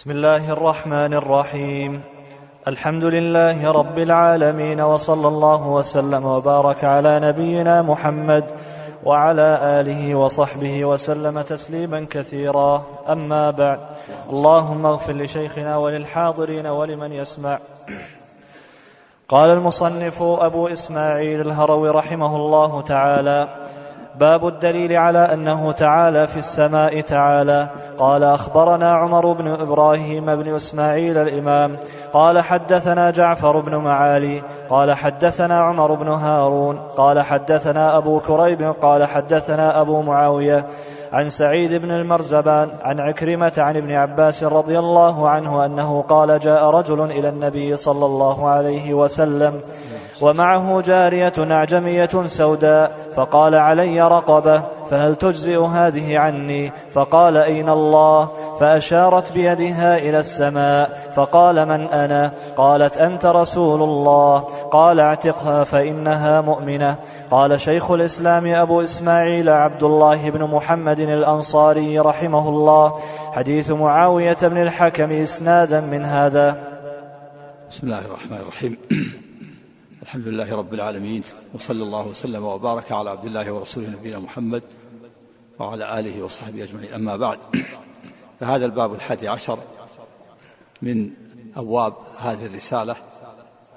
بسم الله الرحمن الرحيم الحمد لله رب العالمين وصلى الله وسلم وبارك على نبينا محمد وعلى اله وصحبه وسلم تسليما كثيرا اما بعد اللهم اغفر لشيخنا وللحاضرين ولمن يسمع قال المصنف ابو اسماعيل الهروي رحمه الله تعالى باب الدليل على أنه تعالى في السماء تعالى. قال أخبرنا عمر بن إبراهيم بن إسماعيل الإمام. قال حدثنا جعفر بن معالي. قال حدثنا عمر بن هارون. قال حدثنا أبو كريب. قال حدثنا أبو معاوية. عن سعيد بن المرزبان. عن عكرمة عن ابن عباس رضي الله عنه أنه قال جاء رجل إلى النبي صلى الله عليه وسلم ومعه جارية أعجمية سوداء فقال علي رقبة فهل تجزئ هذه عني؟ فقال أين الله؟ فأشارت بيدها إلى السماء فقال من أنا؟ قالت أنت رسول الله. قال اعتقها فإنها مؤمنة. قال شيخ الإسلام أبو إسماعيل عبد الله بن محمد الأنصاري رحمه الله. حديث معاوية بن الحكم إسنادا من هذا. بسم الله الرحمن الرحيم. الحمد لله رب العالمين وصلى الله وسلم وبارك على عبد الله ورسوله نبينا محمد وعلى آله وصحبه أجمعين. أما بعد فهذا الباب الحادي عشر من أبواب هذه الرسالة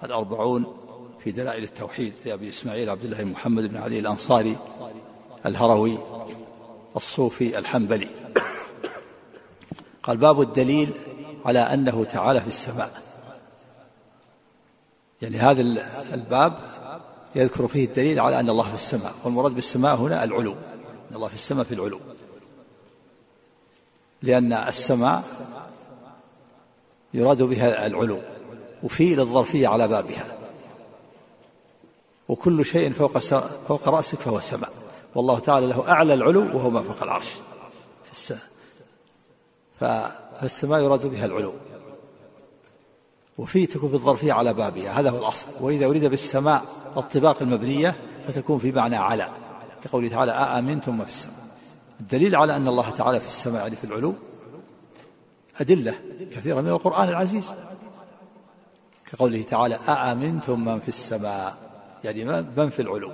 الأربعون في دلائل التوحيد لأبي إسماعيل عبد الله بن محمد بن علي الأنصاري الهروي الصوفي الحنبلي. قال باب الدليل على أنه تعالى في السماء. يعني هذا الباب يذكر فيه الدليل على أن الله في السماء والمراد بالسماء هنا العلو أن الله في السماء في العلو. لأن السماء يراد بها العلو وفي للظرفية على بابها. وكل شيء فوق فوق رأسك فهو سماء. والله تعالى له أعلى العلو وهو ما فوق العرش. فالسماء يراد بها العلو. وفي تكون في الظرفية على بابها. هذا هو الأصل. وإذا أريد بالسماء الطباق المبنية فتكون في معنى على كقوله تعالى أأمنتم ما في السماء. الدليل على أن الله تعالى في السماء يعني في العلو أدلة كثيرة من القرآن العزيز. كقوله تعالى أأمنتم من في السماء. يعني من في العلو؟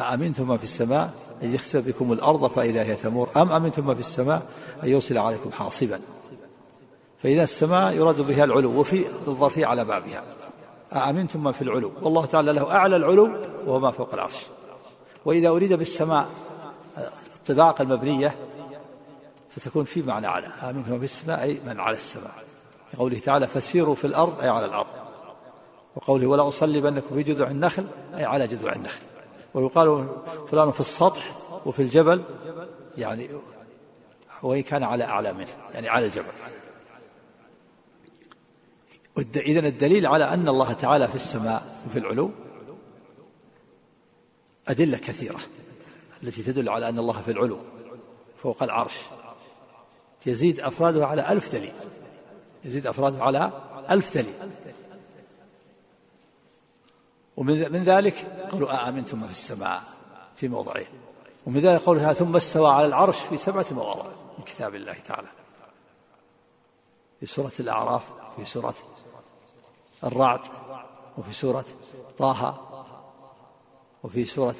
أأمنتم من في السماء أن يخسف بكم الأرض فإذا هي تمور. أم أمنتم من في السماء أن يرسل عليكم حاصبا. فإذا السماء يراد بها العلو وفي الظرفية على بابها. أأمنتم من في العلو؟ والله تعالى له أعلى العلو وهو ما فوق العرش. وإذا أريد بالسماء الطباق المبنية فتكون في معنى على آمنتم السماء أي من على السماء. قوله تعالى فسيروا في الأرض أي على الأرض. وقوله ولا أصلبنكم في جذوع النخل أي على جذوع النخل. ويقال فلان في السطح وفي الجبل. يعني وإن كان على أعلى منه يعني على الجبل. إذا الدليل على أن الله تعالى في السماء وفي العلو أدلة كثيرة التي تدل على أن الله في العلو فوق العرش. يزيد أفراده على ألف دليل. يزيد أفراده على ألف دليل. ومن ذلك قالوا آمنتم في السماء في موضعين ومن ذلك قولها ثم استوى على العرش في سبعة مواضع من كتاب الله تعالى. في سورة الأعراف في سورة الرعد وفي سورة طه وفي سورة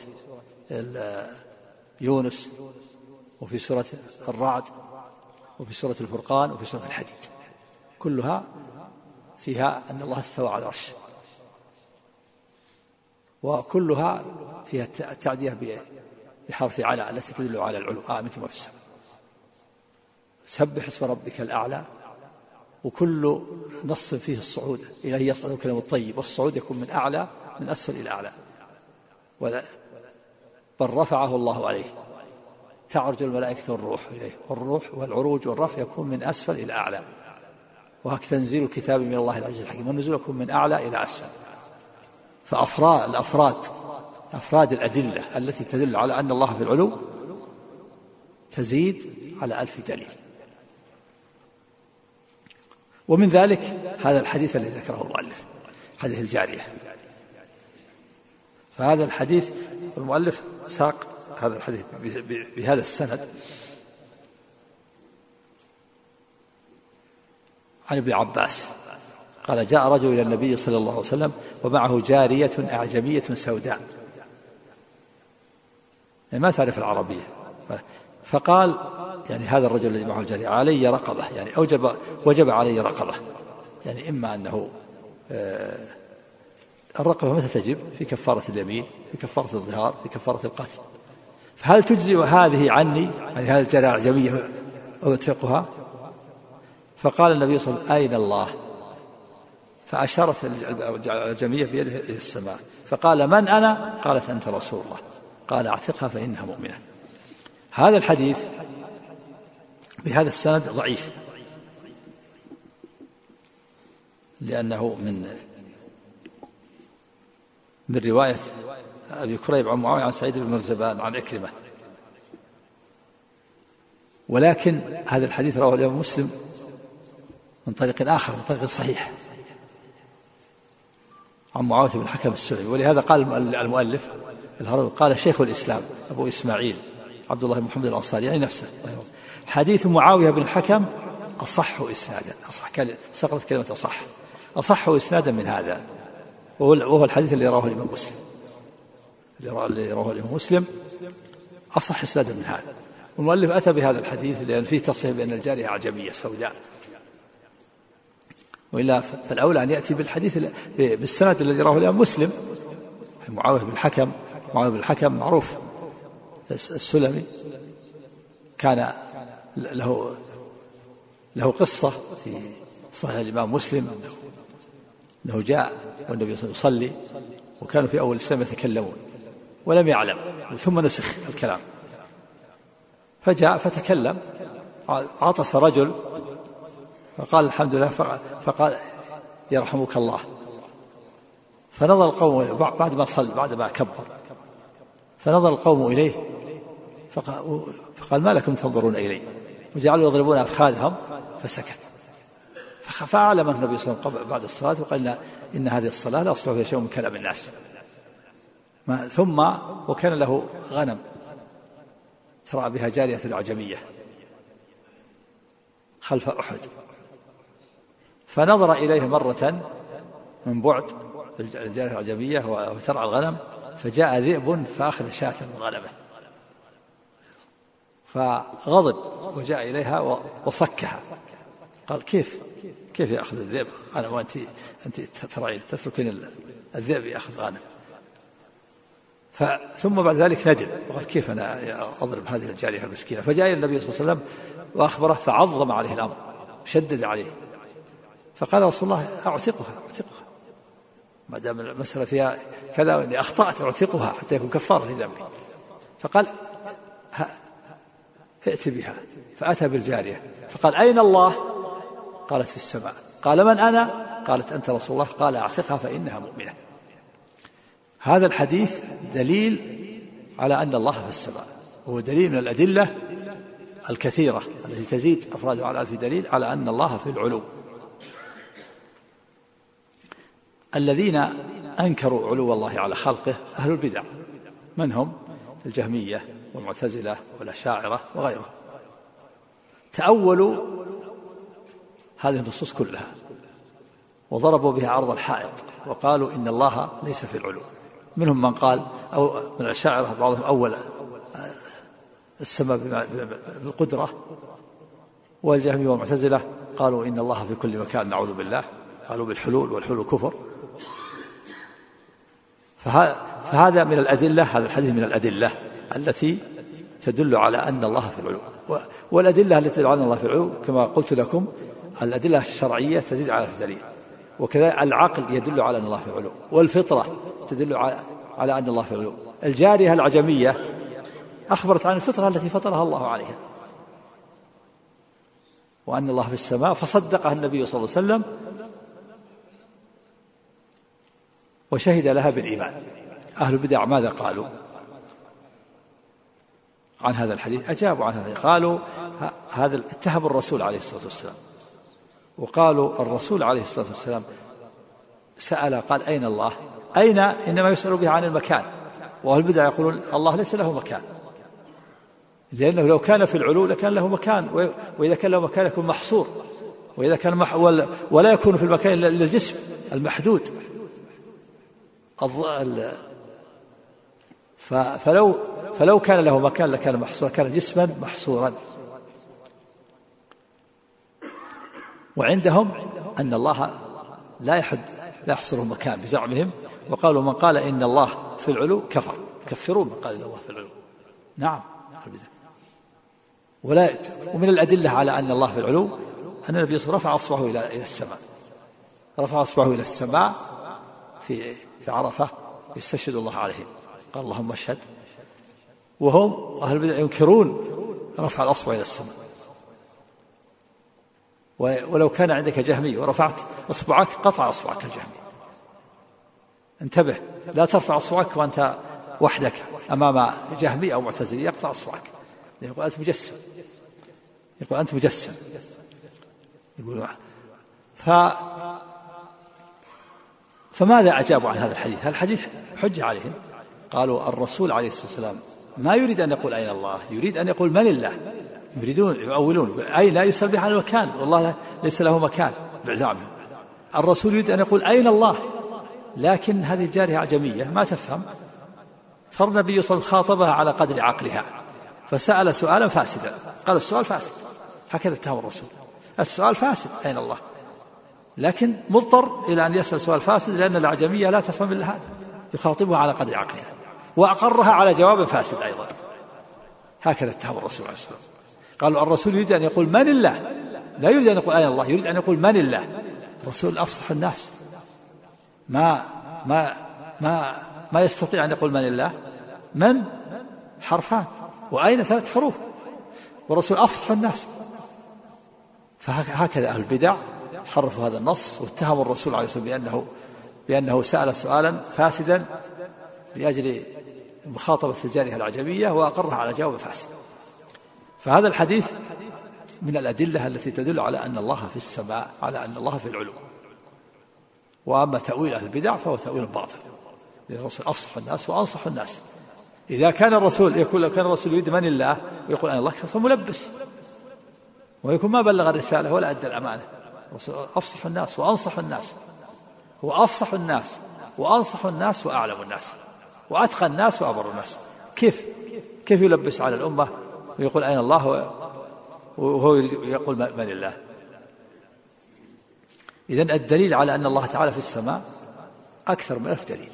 يونس وفي سورة الرعد وفي سورة الفرقان وفي سورة الحديد. كلها فيها أن الله استوى على العرش. وكلها فيها التعدية بحرف على التي تدل على العلو. آمنتم في السماء. سبح اسم ربك الأعلى. وكل نص فيه الصعود إليه يصعد الكلم الطيب والصعود يكون من أعلى من أسفل إلى أعلى. ولا بل رفعه الله عليه. تعرج الملائكة والروح إليه والروح والعروج والرفع يكون من أسفل إلى أعلى. وهك تنزيل الكتاب من الله العزيز الحكيم. والنزول يكون من أعلى إلى أسفل. فأفراد الأفراد أفراد الأدلة التي تدل على أن الله في العلو تزيد على ألف دليل. ومن ذلك هذا الحديث الذي ذكره المؤلف حديث الجارية. فهذا الحديث المؤلف ساق هذا الحديث بهذا السند. عن ابن عباس قال جاء رجل إلى النبي صلى الله عليه وسلم ومعه جارية أعجمية سوداء. يعني ما تعرف العربية. فقال يعني هذا الرجل الذي معه الجارية علي رقبة يعني أوجب وجب علي رقبة. يعني إما أنه آه، الرقبة متى تجب؟ في كفارة اليمين في كفارة الظهار في كفارة القتل. فهل تجزئ هذه عني؟ يعني هذه الجارية الأعجمية أطلقها فقال النبي صلى الله عليه وسلم أين الله؟ فأشارت الجميع بيده إلى السماء. فقال من أنا؟ قالت أنت رسول الله. قال أعتقها فإنها مؤمنة. هذا الحديث بهذا السند ضعيف. لأنه من من رواية أبي كريب عن معاوية عن سعيد بن مرزبان عن إكرمة. ولكن هذا الحديث رواه الإمام مسلم من طريق آخر من طريق صحيح. عن معاوية بن الحكم السلمي. ولهذا قال المؤلف الهروي قال شيخ الإسلام أبو إسماعيل عبد الله بن محمد الأنصاري يعني نفسه. حديث معاوية بن الحكم أصح إسنادا. أصح سقطت كلمة أصح. أصح إسنادا من هذا. وهو الحديث اللي رواه الإمام مسلم. اللي رواه الإمام مسلم. أصح إسنادا من هذا. والمؤلف أتى بهذا الحديث لأن فيه تصريح بأن الجارية أعجمية سوداء. وإلا فالأولى أن يأتي بالحديث بالسند الذي رواه الإمام مسلم. معاوية بن الحكم. معاوية بن الحكم معروف. السلمي كان له له قصة في صحيح الإمام مسلم أنه, أنه جاء والنبي صلى الله عليه وسلم يصلي وكانوا في أول الإسلام يتكلمون ولم يعلم ثم نسخ الكلام. فجاء فتكلم عطس رجل فقال الحمد لله فقال يرحمك الله. فنظر القوم بعد ما صلى بعد ما كبر فنظر القوم إليه فقال, ما لكم تنظرون إلي؟ وجعلوا يضربون أفخاذهم فسكت. فأعلم النبي صلى الله عليه وسلم بعد الصلاة وقال إن هذه الصلاة لا يصلح فيها شيء من كلام الناس. ما ثم وكان له غنم ترى بها جارية العجمية خلف أحد. فنظر إليه مرة من بعد الجارية العجمية وترعى الغنم فجاء ذئب فأخذ شاة من غنمه. فغضب وجاء إليها وصكها. قال كيف؟ كيف يأخذ الذئب؟ غنم وأنت أنت ترعين تتركين الذئب يأخذ غنم ثم بعد ذلك ندم. وقال كيف أنا أضرب هذه الجارية المسكينة؟ فجاء إلى النبي صلى الله عليه وسلم وأخبره فعظم عليه الأمر شدد عليه. فقال رسول الله أعتقها أعتقها. ما دام المسألة فيها كذا وإني أخطأت أعتقها حتى يكون كفارة لذنبي فقال ائت بها فأتى بالجارية فقال أين الله؟ قالت في السماء. قال من أنا؟ قالت أنت رسول الله. قال أعتقها فإنها مؤمنة. هذا الحديث دليل على أن الله في السماء. وهو دليل من الأدلة الكثيرة التي تزيد أفرادها على ألف دليل على أن الله في العلو. الذين أنكروا علو الله على خلقه أهل البدع. من هم؟ الجهمية والمعتزلة والأشاعرة وغيرهم. تأولوا هذه النصوص كلها وضربوا بها عرض الحائط وقالوا إن الله ليس في العلو. منهم من قال أو من الأشاعرة بعضهم أول السماء بالقدرة والجهمية والمعتزلة قالوا إن الله في كل مكان نعوذ بالله. قالوا بالحلول والحلول كفر. فهذا من الأدلة هذا الحديث من الأدلة. التي تدل على أن الله في العلو. والأدلة التي تدل على أن الله في العلو كما قلت لكم الأدلة الشرعية تزيد على الدليل. وكذلك العقل يدل على أن الله في العلو والفطرة تدل على على أن الله في العلو. الجارية العجمية أخبرت عن الفطرة التي فطرها الله عليها. وأن الله في السماء فصدقها النبي صلى الله عليه وسلم وشهد لها بالإيمان. أهل البدع ماذا قالوا؟ عن هذا الحديث أجابوا عن هذا قالوا هذا اتهموا الرسول عليه الصلاة والسلام. وقالوا الرسول عليه الصلاة والسلام سأل قال أين الله؟ أين؟ إنما يسأل به عن المكان. وأهل البدع يقولون الله ليس له مكان. لأنه لو كان في العلو لكان له مكان وإذا كان له مكان يكون محصور. وإذا كان مح ولا يكون في المكان إلا الجسم المحدود. فلو فلو كان له مكان لكان محصورا كان جسما محصورا. وعندهم أن الله لا يحد لا يحصره مكان بزعمهم. وقالوا من قال إن الله في العلو كفر. كفرون من قال إن الله في العلو. نعم. ولا ومن الأدلة على أن الله في العلو أن النبي صلى الله عليه وسلم رفع أصبعه إلى إلى السماء. رفع أصبعه إلى السماء في في عرفة يستشهد الله عليهم قال اللهم اشهد وهم أهل البدع ينكرون رفع الأصبع إلى السماء. ولو كان عندك جهمي ورفعت أصبعك قطع أصبعك الجهمي. انتبه لا ترفع أصبعك وأنت وحدك أمام جهمي أو معتزلي يقطع أصبعك. يقول أنت مجسم. يقول أنت مجسم. يقول ف فماذا أجابوا عن هذا الحديث؟ هذا الحديث حجة عليهم؟ قالوا الرسول عليه الصلاة والسلام ما يريد أن يقول أين الله؟ يريد أن يقول من الله؟ يريدون يؤولون أي لا يسأل به عن المكان والله ليس له مكان بزعمهم الرسول يريد أن يقول أين الله؟ لكن هذه الجارية أعجمية ما تفهم. فالنبي صلى الله عليه وسلم خاطبها على قدر عقلها فسأل سؤالا فاسدا. قال السؤال فاسد. هكذا اتهم الرسول. السؤال فاسد أين الله؟ لكن مضطر إلى أن يسأل سؤال فاسد لأن الأعجمية لا تفهم إلا هذا. يخاطبها على قدر عقلها. وأقرها على جواب فاسد أيضا. هكذا اتهم الرسول عليه الصلاة والسلام. قالوا الرسول يريد أن يقول من الله؟ لا يريد أن يقول أين الله يريد أن يقول من الله؟ الرسول أفصح الناس. ما ما ما ما يستطيع أن يقول من الله؟ من؟ حرفان. وأين ثلاث حروف؟ والرسول أفصح الناس. فهكذا أهل البدع حرفوا هذا النص واتهموا الرسول عليه الصلاة والسلام بأنه بأنه سأل سؤالا فاسدا لأجل مخاطبة الجارية العجمية وأقرها على جواب فاسد فهذا الحديث من الأدلة التي تدل على أن الله في السماء على أن الله في العلو. وأما تأويل أهل البدع فهو تأويل باطل. الرسول أفصح الناس وأنصح الناس. إذا كان الرسول يقول لو كان الرسول يريد من الله ويقول أنا الله فهو ملبس. ويكون ما بلغ الرسالة ولا أدى الأمانة. أفصح الناس وأنصح الناس. هو أفصح الناس وأنصح الناس وأعلم الناس. وأتقى الناس وأبر الناس. كيف؟ كيف يلبس على الأمة ويقول أين الله وهو يقول من الله؟ إذا الدليل على أن الله تعالى في السماء أكثر من ألف دليل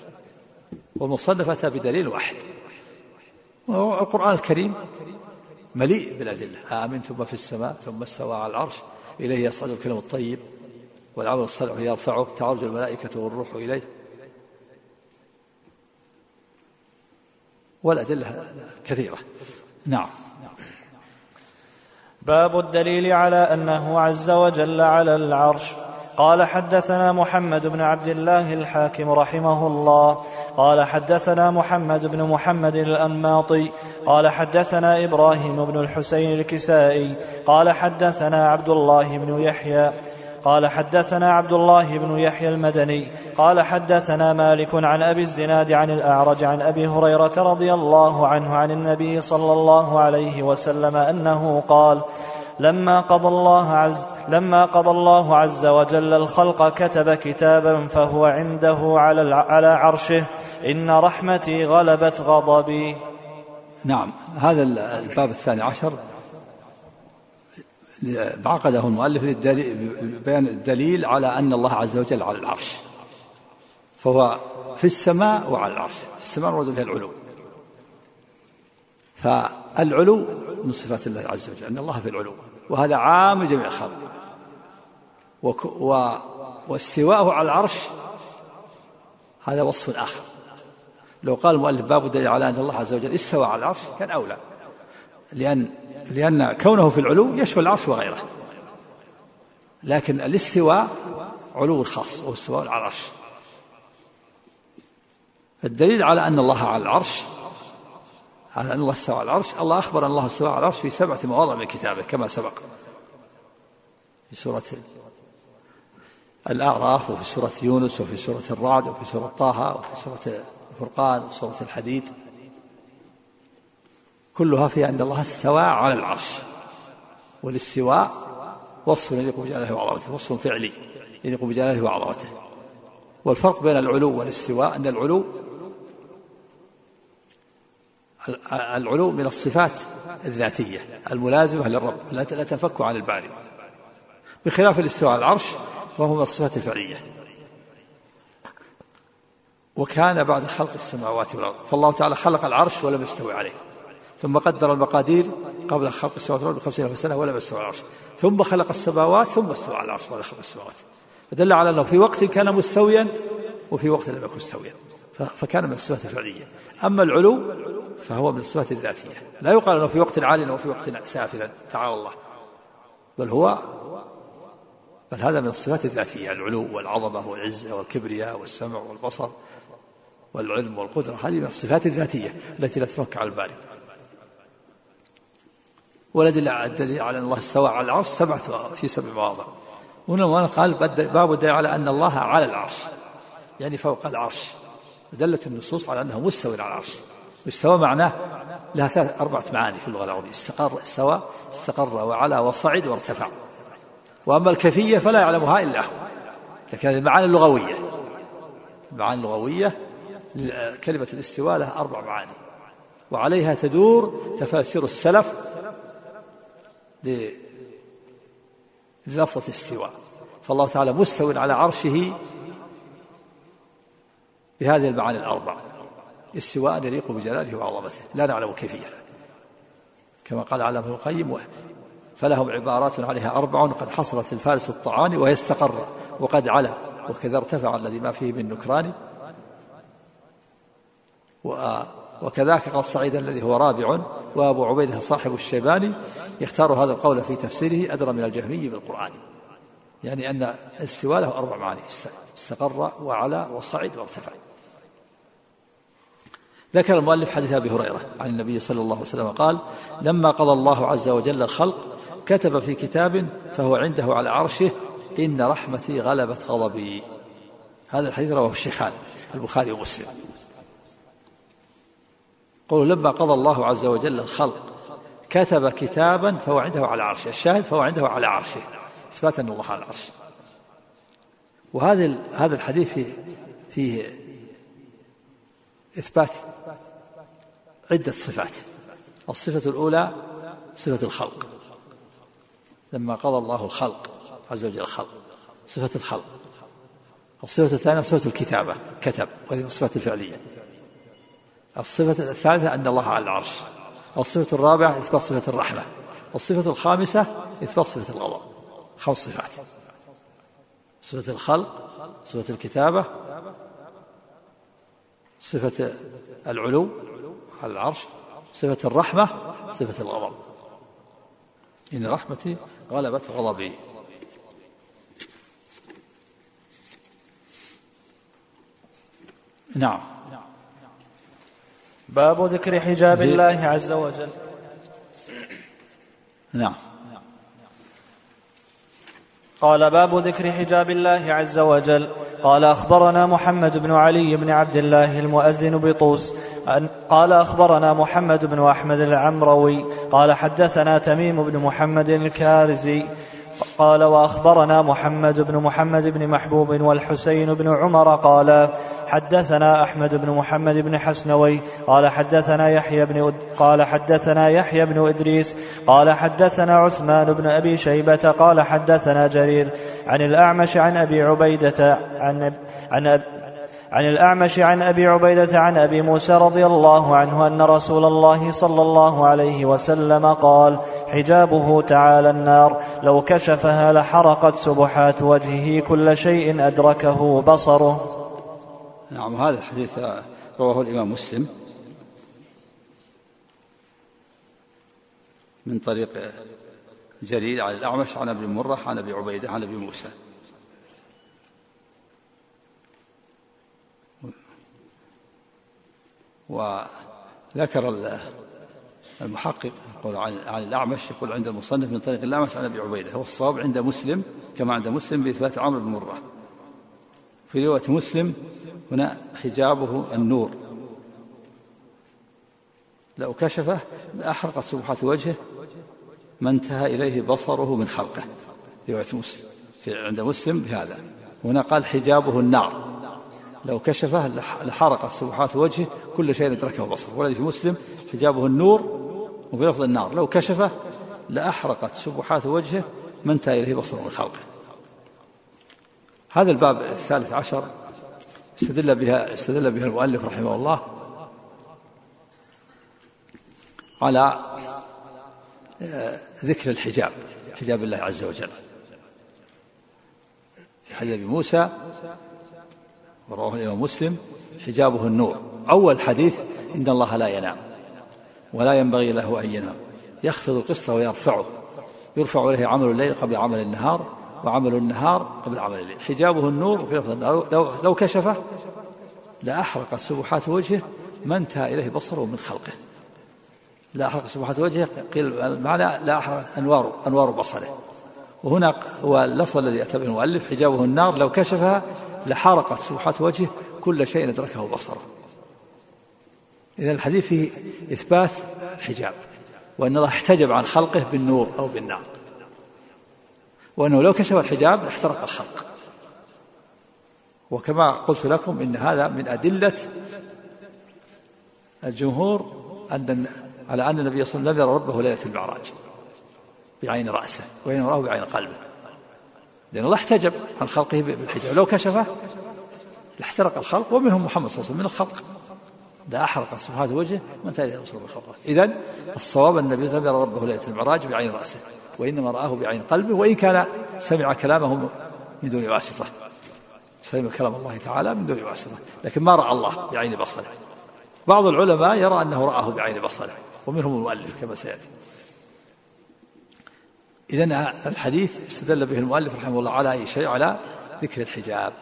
والمصنف أتى بدليل واحد. والقرآن الكريم مليء بالأدلة. آمنتم ما في السماء ثم استوى على العرش إليه يصعد الكلم الطيب والعمل الصالح يرفعه تعرج الملائكة والروح إليه. والأدلة كثيرة. نعم. باب الدليل على أنه عز وجل على العرش. قال حدثنا محمد بن عبد الله الحاكم رحمه الله. قال حدثنا محمد بن محمد الأنماطي. قال حدثنا إبراهيم بن الحسين الكسائي. قال حدثنا عبد الله بن يحيى. قال حدثنا عبد الله بن يحيى المدني قال حدثنا مالك عن أبي الزناد عن الأعرج عن أبي هريرة رضي الله عنه عن النبي صلى الله عليه وسلم أنه قال لما قضى الله عز لما قضى الله عز وجل الخلق كتب كتابا فهو عنده على على عرشه إن رحمتي غلبت غضبي. نعم هذا الباب الثاني عشر. عقده المؤلف لبيان الدليل على أن الله عز وجل على العرش. فهو في السماء وعلى العرش. في السماء مراد فيها العلو. فالعلو من صفات الله عز وجل أن الله في العلو. وهذا عام لجميع الخلق. واستواءه على العرش هذا وصف آخر. لو قال المؤلف باب دليل على أن الله عز وجل استوى على العرش كان أولى. لأن لأن كونه في العلو يشمل العرش وغيره. لكن الاستواء علو خاص وهو استواء على العرش. الدليل على أن الله على العرش على أن الله استوى على العرش الله أخبر أن الله استوى على العرش في سبعة مواضع من كتابه كما سبق. في سورة الأعراف وفي سورة يونس وفي سورة الرعد وفي سورة طه وفي سورة الفرقان وسورة الحديد. كلها في أن الله استوى على العرش. والاستواء وصف يليق بجلاله وعظمته وصف فعلي يليق بجلاله وعظمته. والفرق بين العلو والاستواء أن العلو العلو من الصفات الذاتية الملازمة للرب لا تنفك عن الباري. بخلاف الاستواء على العرش وهو من الصفات الفعلية. وكان بعد خلق السماوات والأرض. فالله تعالى خلق العرش ولم يستوي عليه. ثم قدر المقادير قبل خلق السماوات والأرض بخمسين ألف سنة ولم يستوي على العرش. ثم خلق السماوات ثم استوى على العرش بعد خلق السماوات. فدل على أنه في وقت كان مستويا وفي وقت لم يكن مستويا. فكان من الصفات الفعلية. أما العلو فهو من الصفات الذاتية. لا يقال أنه في وقت عال وفي وقت سافلا تعالى الله. بل هو بل هذا من الصفات الذاتية العلو والعظمة والعزة والكبرياء والسمع والبصر والعلم والقدرة. هذه من الصفات الذاتية التي لا تفك على الباري والدليل على أن الله استوى على العرش سبعة في سبع مواضع. هنا قال باب الدليل على أن الله على العرش يعني فوق العرش. دلت النصوص على أنه مستوى على العرش. استوى معناه لها ثلاث أربعة معاني في اللغة العربية. استقر استوى استقر وعلى وصعد وارتفع. وأما الكيفية فلا يعلمها إلا هو. لكن هذه المعاني اللغوية. المعاني اللغوية كلمة الاستواء لها أربع معاني. وعليها تدور تفاسير السلف للفظة استواء فالله تعالى مستو على عرشه بهذه المعاني الأربع. استواء يليق بجلاله وعظمته. لا نعلم كيفيته. كما قال علامة القيم فلهم عبارات عليها أربع قد حصلت الفارس الطعان وهي استقر وقد علا وكذا ارتفع الذي ما فيه من نكران. وكذاك قد صعد الذي هو رابع وابو عبيدة صاحب الشيباني يختار هذا القول في تفسيره أدرى من الجهمي بالقرآن. يعني أن الاستواء له أربع معاني استقر وعلى وصعد وارتفع. ذكر المؤلف حديث أبي هريرة عن النبي صلى الله عليه وسلم قال لما قضى الله عز وجل الخلق كتب في كتاب فهو عنده على عرشه إن رحمتي غلبت غضبي. هذا الحديث رواه الشيخان البخاري ومسلم. قولوا لما قضى الله عز وجل الخلق كتب كتابا فهو عنده على عرشه الشاهد فهو عنده على عرشه اثبات ان الله على العرش وهذا هذا الحديث فيه فيه إثبات عدة صفات. الصفة الأولى صفة الخلق. لما قضى الله الخلق عز وجل الخلق صفة الخلق. الصفة الثانية صفة الكتابة كتب وهذه الصفات الفعلية. الصفة الثالثة أن الله على العرش. الصفة الرابعة إثبات صفة الرحمة. الصفة الخامسة إثبات صفة الغضب. خمس صفات. صفة الخلق صفة الكتابة صفة العلو على العرش صفة الرحمة صفة الغضب. إن رحمتي غلبت غضبي. نعم. باب ذكر حجاب الله عز وجل. نعم. قال باب ذكر حجاب الله عز وجل. قال أخبرنا محمد بن علي بن عبد الله المؤذن بطوس قال أخبرنا محمد بن أحمد العمروي. قال حدثنا تميم بن محمد الكارزي. قال وأخبرنا محمد بن محمد بن محبوب والحسين بن عمر قال حدثنا أحمد بن محمد بن حسنوي قال حدثنا يحيى بن قال حدثنا يحيى بن إدريس قال حدثنا عثمان بن أبي شيبة قال حدثنا جرير عن الأعمش عن أبي عبيدة عن عن عن الأعمش عن أبي عبيدة عن أبي موسى رضي الله عنه أن رسول الله صلى الله عليه وسلم قال حجابه تعالى النار لو كشفها لحرقت سبحات وجهه كل شيء أدركه بصره. نعم هذا الحديث رواه الإمام مسلم. من طريق جرير عن الأعمش عن أبي مرة عن أبي عبيدة عن أبي موسى. وذكر المحقق يقول عن الأعمش يقول عند المصنف من طريق الأعمش عن أبي عبيدة هو الصواب عند مسلم كما عند مسلم بإثبات عمرو بن مرة. في رواية مسلم هنا حجابه النور. لو كشفه لأحرق سبحة وجهه ما انتهى إليه بصره من خلقه. رواية مسلم. في عند مسلم بهذا. هنا قال حجابه النار. لو كشفه لحرقت سبحات وجهه كل شيء أدركه بصره. والذي في مسلم حجابه النور وفي لفظ النار. لو كشفه لأحرقت سبحات وجهه ما انتهى إليه بصره من خلقه. هذا الباب الثالث عشر استدل بها استدل بها المؤلف رحمه الله على آه، ذكر الحجاب حجاب الله عز وجل. في حديث موسى ورواه الإمام مسلم حجابه النور. أول حديث إن الله لا ينام ولا ينبغي له أن ينام. يخفض القسط ويرفعه. يرفع إليه عمل الليل قبل عمل النهار وعمل النهار قبل عمل الليل. حجابه النور في لو, لو كشفه لأحرقت سبحات وجهه ما انتهى إليه بصره من خلقه. لا أحرق سبحات وجهه قيل المعنى لا أحرق أنوار أنوار بصره. وهنا هو اللفظ الذي أتى به المؤلف حجابه النار لو كشفها لحرقت سبحات وجهه كل شيء أدركه بصره. إذا الحديث فيه إثبات الحجاب وأن الله احتجب عن خلقه بالنور أو بالنار. وأنه لو كشف الحجاب لاحترق الخلق. وكما قلت لكم إن هذا من أدلة الجمهور أن على أن النبي صلى الله عليه وسلم لم يرى ربه ليلة المعراج بعين رأسه وإن رآه بعين قلبه. لأن الله احتجب عن خلقه بالحجاب. لو كشفه لاحترق الخلق ومنهم محمد صلى الله عليه وسلم من الخلق. لا أحرق سبحانه وجهه انتهى إلى رسول الله إذا الصواب أن النبي لم يرى ربه ليلة المعراج بعين رأسه وإنما رآه بعين قلبه وإن كان سمع كلامه من دون واسطة. سمع كلام الله تعالى من دون واسطة. لكن ما رأى الله بعين بصره. بعض العلماء يرى أنه رآه بعين بصره ومنهم المؤلف كما سيأتي. إذا الحديث استدل به المؤلف رحمه الله على أي شيء؟ على ذكر الحجاب.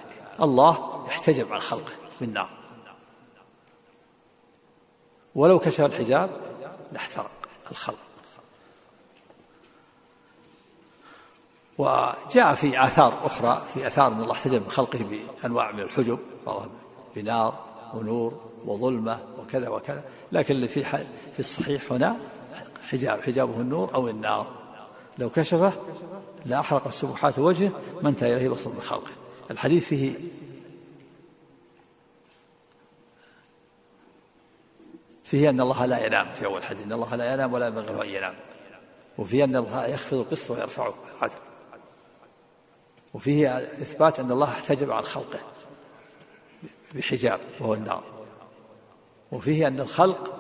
الله احتجب عن خلقه بالنار ولو كشف الحجاب لاحترق الخلق. وجاء في آثار أخرى في آثار أن الله احتجب بخلقه بأنواع من الحجب بعضها بنار ونور وظلمة وكذا وكذا. لكن اللي في في الصحيح هنا حجاب حجابه النور أو النار. لو كشفه لأحرق السبحات وجهه ما انتهى إليه بصر من خلقه. الحديث فيه فيه أن الله لا ينام في أول الحديث أن الله لا ينام ولا ينبغي أن ينام. وفيه أن الله يخفض القسط ويرفعه العدل وفيه إثبات أن الله احتجب عن خلقه بحجاب وهو النار. وفيه أن الخلق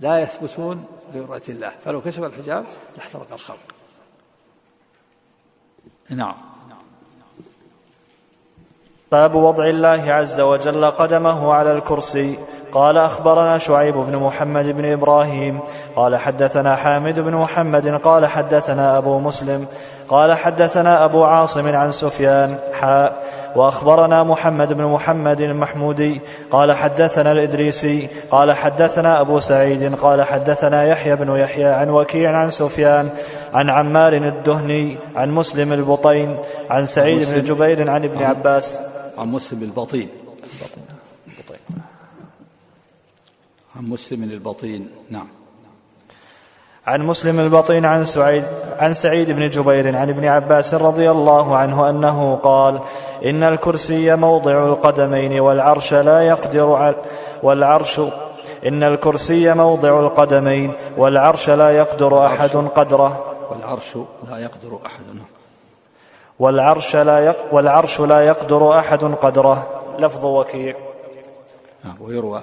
لا يثبتون برؤية الله. فلو كشف الحجاب لاحترق الخلق. نعم. باب وضع الله عز وجل قدمه على الكرسي. قال أخبرنا شعيب بن محمد بن إبراهيم. قال حدثنا حامد بن محمد. قال حدثنا أبو مسلم. قال حدثنا أبو عاصم عن سفيان. حاء وأخبرنا محمد بن محمد المحمودي قال حدثنا الإدريسي قال حدثنا أبو سعيد قال حدثنا يحيى بن يحيى عن وكيع عن سفيان عن عمار الدهني عن مسلم البطين عن سعيد بن جبير عن ابن عباس. عن مسلم البطين. عن مسلم البطين. نعم. عن مسلم البطين عن سعيد عن سعيد بن جبير عن ابن عباس رضي الله عنه أنه قال إن الكرسي موضع القدمين والعرش لا يقدر على والعرش إن الكرسي موضع القدمين والعرش لا يقدر أحد قدره. والعرش لا يقدر أحد. والعرش لا يق والعرش لا يقدر أحد قدره. لفظ وكيع. نعم، ويروى.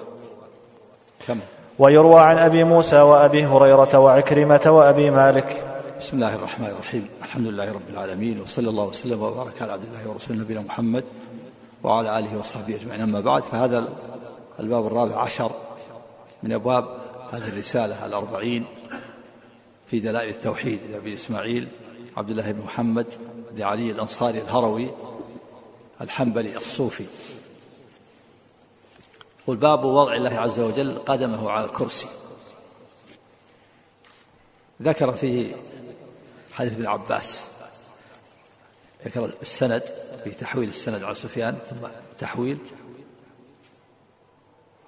كم؟ ويروى عن أبي موسى وأبي هريرة وعكرمة وأبي مالك. بسم الله الرحمن الرحيم. الحمد لله رب العالمين وصلى الله وسلم وبارك على عبد الله ورسوله نبينا محمد وعلى آله وصحبه أجمعين. أما بعد فهذا الباب الرابع عشر من أبواب هذه الرسالة الأربعين في دلائل التوحيد لأبي إسماعيل عبد الله بن محمد بن علي الأنصاري الهروي الحنبلي الصوفي. قل باب وضع الله عز وجل قدمه على الكرسي. ذكر فيه حديث ابن عباس ذكر السند في تحويل السند على سفيان ثم تحويل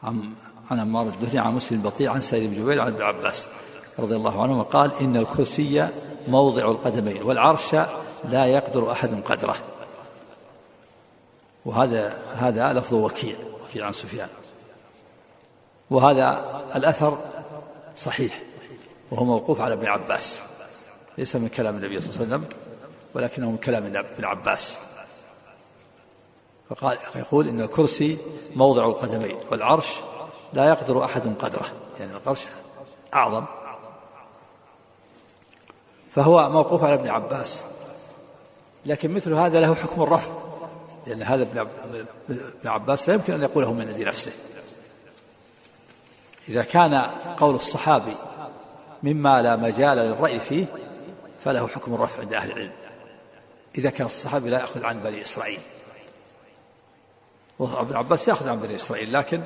عن عن عمار الدهني عن مسلم البطيء عن سيد بن جبير عن ابن عباس رضي الله عنهما قال إن الكرسي موضع القدمين والعرش لا يقدر أحد قدره. وهذا هذا لفظ وكيع وكيع عن سفيان. وهذا الأثر صحيح وهو موقوف على ابن عباس. ليس من كلام النبي صلى الله عليه وسلم ولكنه من كلام ابن عباس. فقال يقول إن الكرسي موضع القدمين والعرش لا يقدر أحد قدره يعني العرش أعظم. فهو موقوف على ابن عباس. لكن مثل هذا له حكم الرفع لأن هذا ابن عباس لا يمكن أن يقوله من عند نفسه. إذا كان قول الصحابي مما لا مجال للرأي فيه فله حكم الرفع عند أهل العلم. إذا كان الصحابي لا يأخذ عن بني إسرائيل. وابن عباس يأخذ عن بني إسرائيل لكن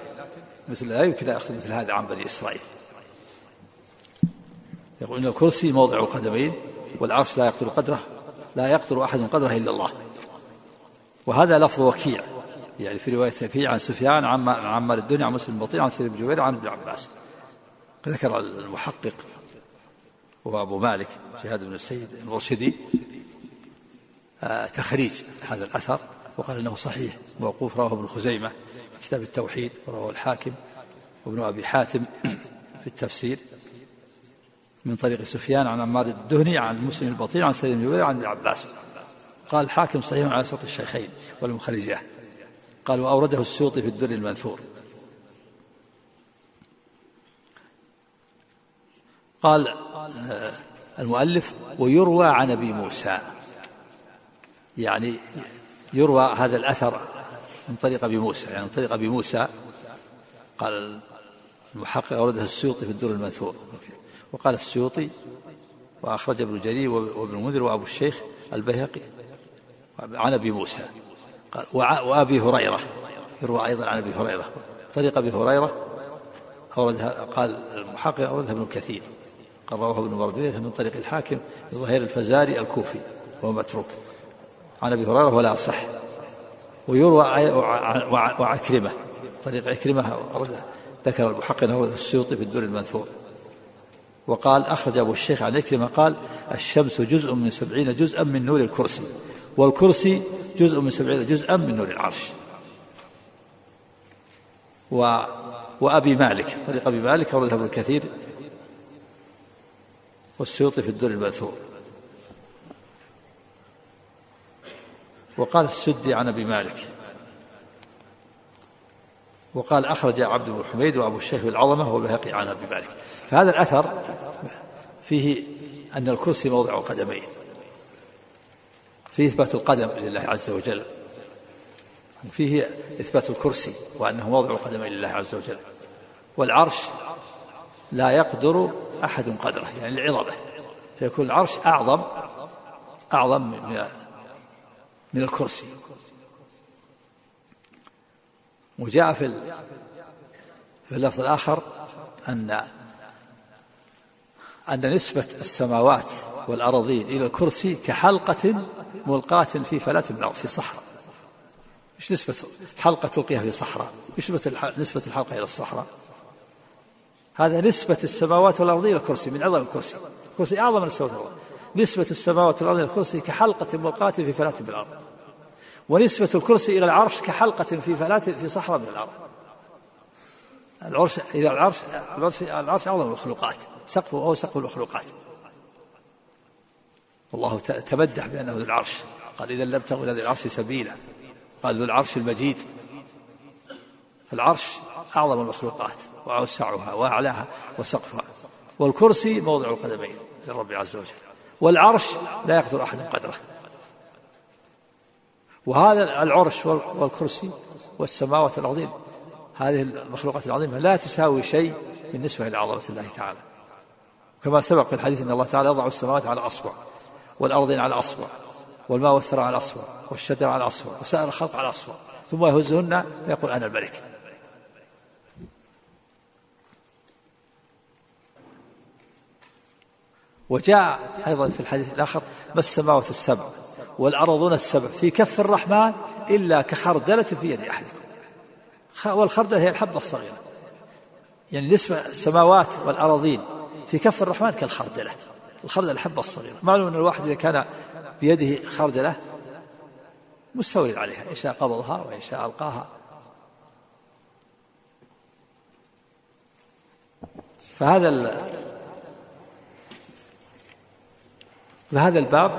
مثل لا يمكن أن يأخذ مثل هذا عن بني إسرائيل. يقول إن الكرسي موضع القدمين والعرش لا يقدر قدره لا يقدر أحد قدره إلا الله. وهذا لفظ وكيع. يعني في رواية وكيع عن سفيان عن عمار الدنيا عن مسلم البطيء عن سيد بن جبير عن ابن عباس. ذكر المحقق وأبو مالك شهاد بن السيد المرشدي آه، تخريج هذا الأثر وقال إنه صحيح موقوف رواه ابن خزيمة في كتاب التوحيد ورواه الحاكم وابن أبي حاتم في التفسير. من طريق سفيان عن عمار الدهني عن مسلم البطيء عن سيد بن جبير عن ابن عباس. قال الحاكم صحيح على شرط الشيخين والمخرجاه قال وأورده السيوطي في الدر المنثور. قال آه، المؤلف ويروى عن أبي موسى. يعني يروى هذا الأثر من طريق أبي موسى. يعني من طريق أبي موسى قال المحقق أورده السيوطي في الدور المنثور. وقال السيوطي وأخرج ابن جرير وابن المنذر وأبو الشيخ البيهقي عن أبي موسى. قال وأبي هريرة يروى أيضا عن أبي هريرة. طريق أبي هريرة أوردها قال المحقق أوردها ابن كثير. قال رواه ابن مردوية من طريق الحاكم ظهير الفزاري الكوفي وهو متروك. عن أبي هريرة ولا صح ويروى وعكرمة طريق عكرمة ذكر المحقق السيوطي في الدور المنثور. وقال أخرج أبو الشيخ عن عكرمة قال الشمس جزء من سبعين جزءا من نور الكرسي. والكرسي جزء من سبعين جزءا من نور العرش. و وأبي مالك طريق أبي مالك أورده ابن كثير والسيوطي في الدور المنثور وقال السدي عن أبي مالك وقال أخرج عبد بن حميد وأبو الشيخ بالعظمه والبهقي عن أبي مالك. فهذا الأثر فيه أن الكرسي موضع القدمين فيه إثبات القدم لله عز وجل. فيه إثبات الكرسي وأنه موضع القدمين لله عز وجل. والعرش لا يقدر أحد قدره يعني العظمه فيكون العرش أعظم أعظم من من الكرسي. وجاء في في اللفظ الآخر أن أن نسبة السماوات والأراضين إلى الكرسي كحلقة ملقاة في فلاة الأرض في صحراء. إيش نسبة حلقة تلقيها في صحراء؟ إيش نسبة الحلقة إلى الصحراء؟ هذا نسبة السماوات والأرض إلى الكرسي من عظم الكرسي. الكرسي أعظم من السماوات والأرض. نسبة السماوات والأرض إلى الكرسي كحلقة ملقاة في فلاة من الأرض. ونسبة الكرسي إلى العرش كحلقة في فلاة في صحراء من الأرض. العرش إلى العرش العرش, العرش أعظم المخلوقات. سقفه هو سقف المخلوقات. والله تمدح بأنه ذو العرش. قال إذا لم تغن ذي العرش سبيلا. قال ذو العرش المجيد. فالعرش أعظم المخلوقات وأوسعها وأعلاها وسقفها. والكرسي موضع القدمين للرب عز وجل. والعرش لا يقدر أحد قدره. وهذا العرش والكرسي والسماوات العظيم هذه المخلوقات العظيمة لا تساوي شيء بالنسبة لعظمة الله تعالى. كما سبق في الحديث أن الله تعالى يضع السماوات على أصبع. والأرضين على أصبع والماء والثرى على أصبع والشجر على أصبع وسائر الخلق على أصبع ثم يهزهن ويقول أنا الملك. وجاء أيضا في الحديث الآخر ما السماوات السبع والأرضون السبع في كف الرحمن إلا كخردلة في يد أحدكم. والخردلة هي الحبة الصغيرة. يعني نسبة السماوات والأراضين في كف الرحمن كالخردلة. الخردلة الحبة الصغيرة. معلوم أن الواحد إذا كان بيده خردلة مستول عليها إن شاء قبضها وإن شاء ألقاها. فهذا ال... فهذا الباب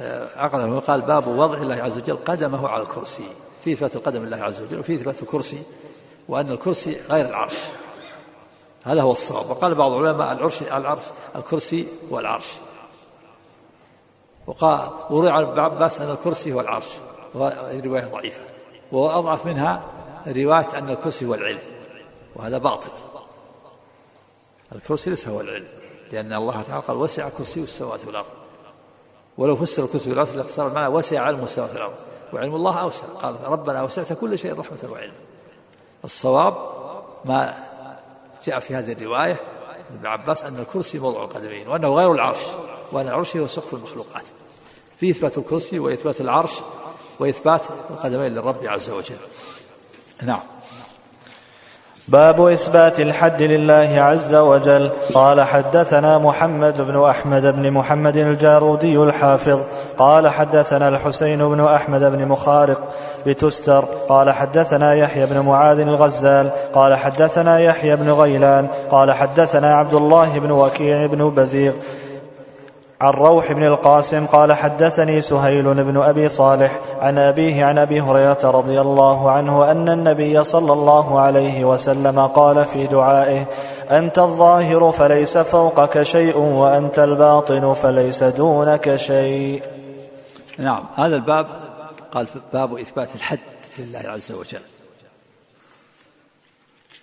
آه، عقده وقال باب وضع الله عز وجل قدمه على الكرسي. في إثبات القدم لله عز وجل وفي إثبات الكرسي وأن الكرسي غير العرش. هذا هو الصواب. وقال بعض العلماء العرش العرش الكرسي والعرش وقال وروي عن ابن عباس أن الكرسي هو العرش. وهذه رواية ضعيفة. وأضعف منها رواية أن الكرسي هو العلم. وهذا باطل. الكرسي ليس هو العلم. لأن الله تعالى قال وسع كرسي السماوات والأرض. ولو فسر الكرسي بالأرض لاقتصر المعنى وسع علم السماوات والأرض. وعلم الله أوسع. قال ربنا أوسعت كل شيء رحمة وعلم. الصواب ما جاء في هذه الرواية ابن عباس أن الكرسي موضع القدمين وأنه غير العرش وأن العرش هو سقف المخلوقات. في إثبات الكرسي وإثبات العرش وإثبات القدمين للرب عز وجل. نعم. باب إثبات الحد لله عز وجل. قال حدثنا محمد بن أحمد بن محمد الجارودي الحافظ. قال حدثنا الحسين بن أحمد بن مخارق بتستر. قال حدثنا يحيى بن معاذ الغزال. قال حدثنا يحيى بن غيلان. قال حدثنا عبد الله بن وكيع بن بزيغ. عن روح بن القاسم قال حدثني سهيل بن أبي صالح عن أبيه عن أبي هريرة رضي الله عنه أن النبي صلى الله عليه وسلم قال في دعائه أنت الظاهر فليس فوقك شيء وأنت الباطن فليس دونك شيء. نعم هذا الباب قال باب إثبات الحد لله عز وجل.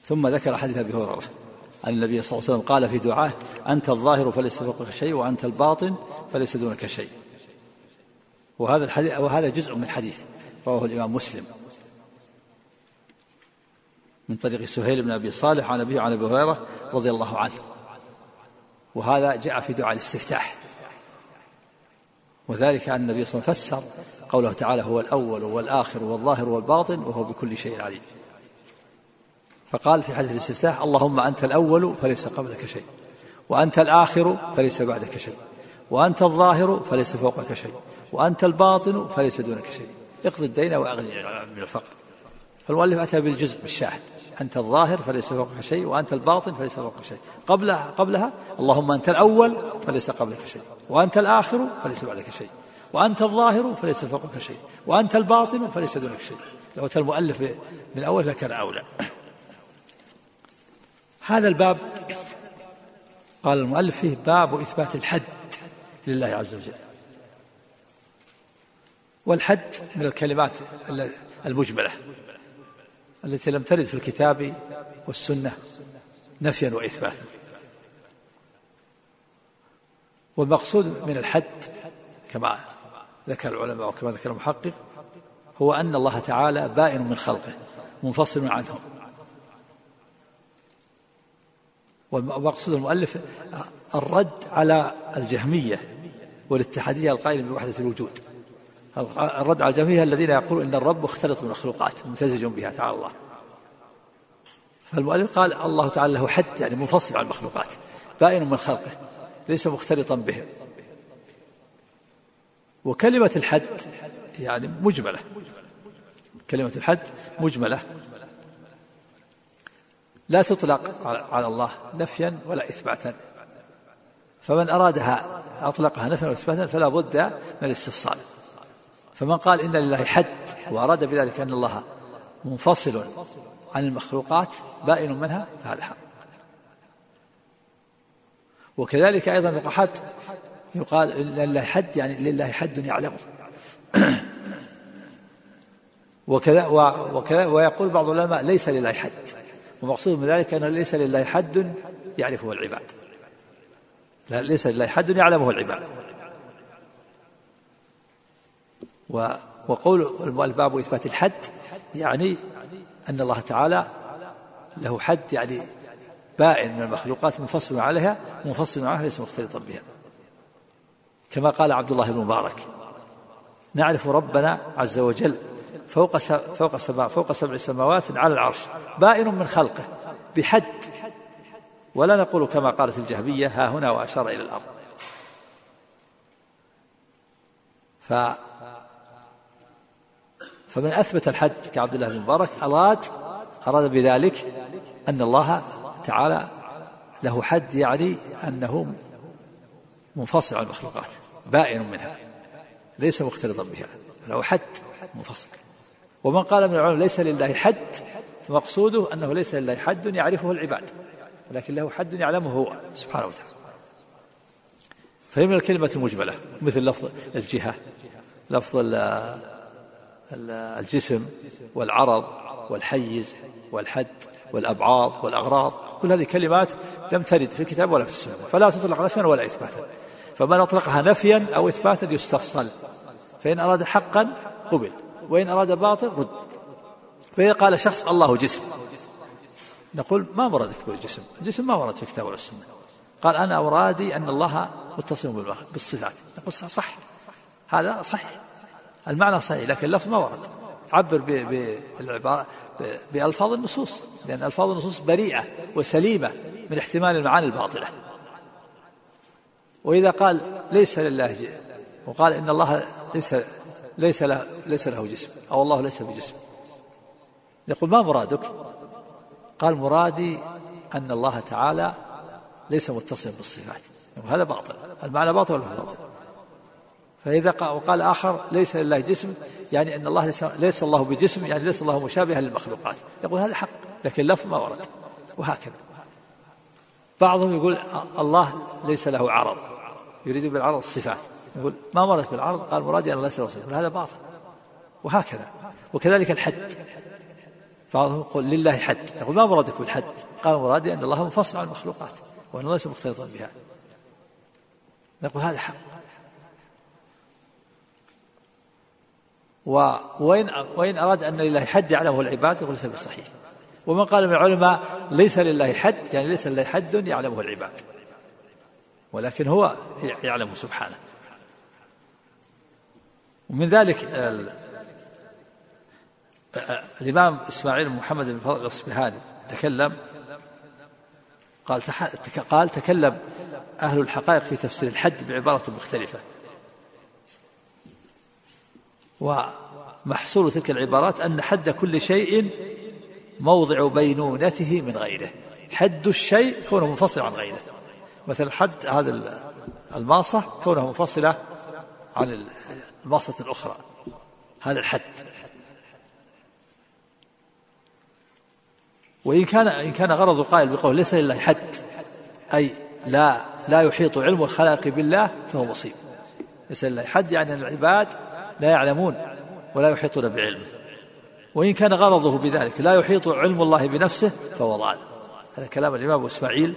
ثم ذكر حديث أبي هريرة. أن النبي صلى الله عليه وسلم قال في دعاه أنت الظاهر فليس فوقك شيء وأنت الباطن فليس دونك شيء. وهذا الحديث وهذا جزء من حديث رواه الإمام مسلم. من طريق سهيل بن أبي صالح عن أبيه وعن أبي هريرة رضي الله عنه. وهذا جاء في دعاء الاستفتاح. وذلك أن النبي صلى الله عليه وسلم فسر قوله تعالى هو الأول والآخر والظاهر والباطن وهو بكل شيء عليم. فقال في حديث الاستفتاح اللهم أنت الأول فليس قبلك شيء وأنت الآخر فليس بعدك شيء وأنت الظاهر فليس فوقك شيء وأنت الباطن فليس دونك شيء. اقض الدين وأغني من الفقر. فالمؤلف أتى بالجزء بالشاهد أنت الظاهر فليس فوقك شيء وأنت الباطن فليس فوقك شيء. قبلها قبلها اللهم أنت الأول فليس قبلك شيء وأنت الآخر فليس بعدك شيء وأنت الظاهر فليس فوقك شيء وأنت الباطن فليس دونك شيء. لو أتى المؤلف من الأول لكان أولى. هذا الباب. قال المؤلف فيه باب إثبات الحد لله عز وجل. والحد من الكلمات المجملة التي لم ترد في الكتاب والسنة نفيا وإثباتا. والمقصود من الحد كما ذكر العلماء وكما ذكر المحقق هو أن الله تعالى بائن من خلقه منفصل عنهم. ومقصود المؤلف الرد على الجهمية والاتحادية القائلة بوحدة الوجود. الرد على الجهمية الذين يقولون إن الرب مختلط بالمخلوقات ممتزج بها تعالى الله. فالمؤلف قال الله تعالى له حد يعني منفصل عن المخلوقات بائن من خلقه ليس مختلطا بهم وكلمة الحد يعني مجملة. كلمة الحد مجملة. لا تطلق على الله نفيا ولا إثباتا. فمن أرادها أطلقها نفيا وإثباتا فلا بد من الاستفصال. فمن قال إن لله حد وأراد بذلك أن الله منفصل عن المخلوقات بائن منها فهذا حق. وكذلك أيضا القحات يقال لله حد يعني لله حد يعلمه وكذا وكذا ويقول بعض العلماء ليس لله حد. ومقصود من ذلك أنه ليس لله حد يعرفه العباد. لا ليس لله حد يعلمه العباد. وقول الباب إثبات الحد يعني أن الله تعالى له حد يعني بائن من المخلوقات منفصل عليها منفصل عنها ليس مختلطا بها. كما قال عبد الله بن مبارك نعرف ربنا عز وجل فوق فوق سبع فوق سبع سماوات على العرش بائن من خلقه بحد. ولا نقول كما قالت الجهمية ها هنا وأشار إلى الأرض ف فمن أثبت الحد كعبد الله بن مبارك أراد أراد بذلك أن الله تعالى له حد يعني أنه منفصل عن المخلوقات بائن منها ليس مختلطا بها له حد منفصل. ومن قال من العلماء ليس لله حد فمقصوده أنه ليس لله حد يعرفه العباد ولكن له حد يعلمه هو سبحانه وتعالى. فهي من الكلمة المجملة مثل لفظ الجهة لفظ الجسم والعرض والحيز والحد والأبعاض والأغراض كل هذه كلمات لم ترد في الكتاب ولا في السنة فلا تطلق نفيا ولا إثباتا. فمن أطلقها نفيا أو إثباتا يستفصل فإن أراد حقا قبل وإن أراد باطل رد. فإذا قال شخص الله جسم نقول ما مرادك بالجسم الجسم ما ورد في الكتاب ولا السنة قال أنا أرادي أن الله متصل بالصفات. نقول صح هذا صحيح. المعنى صحيح لكن اللفظ ما ورد. عبر بالعبارة بألفاظ النصوص. لأن ألفاظ النصوص بريئة وسليمة من احتمال المعاني الباطلة. وإذا قال ليس لله وقال إن الله ليس ليس له ليس له جسم أو الله ليس بجسم. يقول ما مرادك؟ قال مرادي أن الله تعالى ليس متصلا بالصفات. هذا باطل. المعنى باطل ولا باطل؟ فإذا وقال آخر ليس لله جسم يعني أن الله ليس, ليس الله بجسم يعني ليس الله مشابها للمخلوقات. يقول هذا حق لكن اللفظ ما ورد. وهكذا. بعضهم يقول الله ليس له عرض. يريد بالعرض الصفات. يقول ما ورد بالعرض؟ قال مرادي أن ليس له صفات. هذا باطل. وهكذا. وكذلك الحد. بعضهم يقول لله حد. يقول ما مرادك بالحد قال مرادي أن الله منفصل عن المخلوقات وأنه ليس مختلطا بها. نقول هذا حق. وإن وإن أراد أن لله حد يعلمه العباد يقول ليس بصحيح. ومن قال من العلماء ليس لله حد يعني ليس لله حد يعلمه العباد. ولكن هو يعلمه سبحانه. ومن ذلك الإمام إسماعيل محمد بن فضل الأصبهاني تكلم قال قال تكلم أهل الحقائق في تفسير الحد بعبارة مختلفة. ومحصول تلك العبارات أن حد كل شيء موضع بينونته من غيره. حد الشيء كونه منفصل عن غيره. مثل حد هذا الماصة كونها منفصلة عن الماصة الأخرى. هذا الحد. وإن كان إن كان غرض القائل بقول ليس لله حد أي لا لا يحيط علم الخلق بالله فهو مصيب. ليس لله حد يعني العباد لا يعلمون ولا يحيطون بعلمه وإن كان غرضه بذلك لا يحيط علم الله بنفسه فهو ضال. هذا كلام الإمام إسماعيل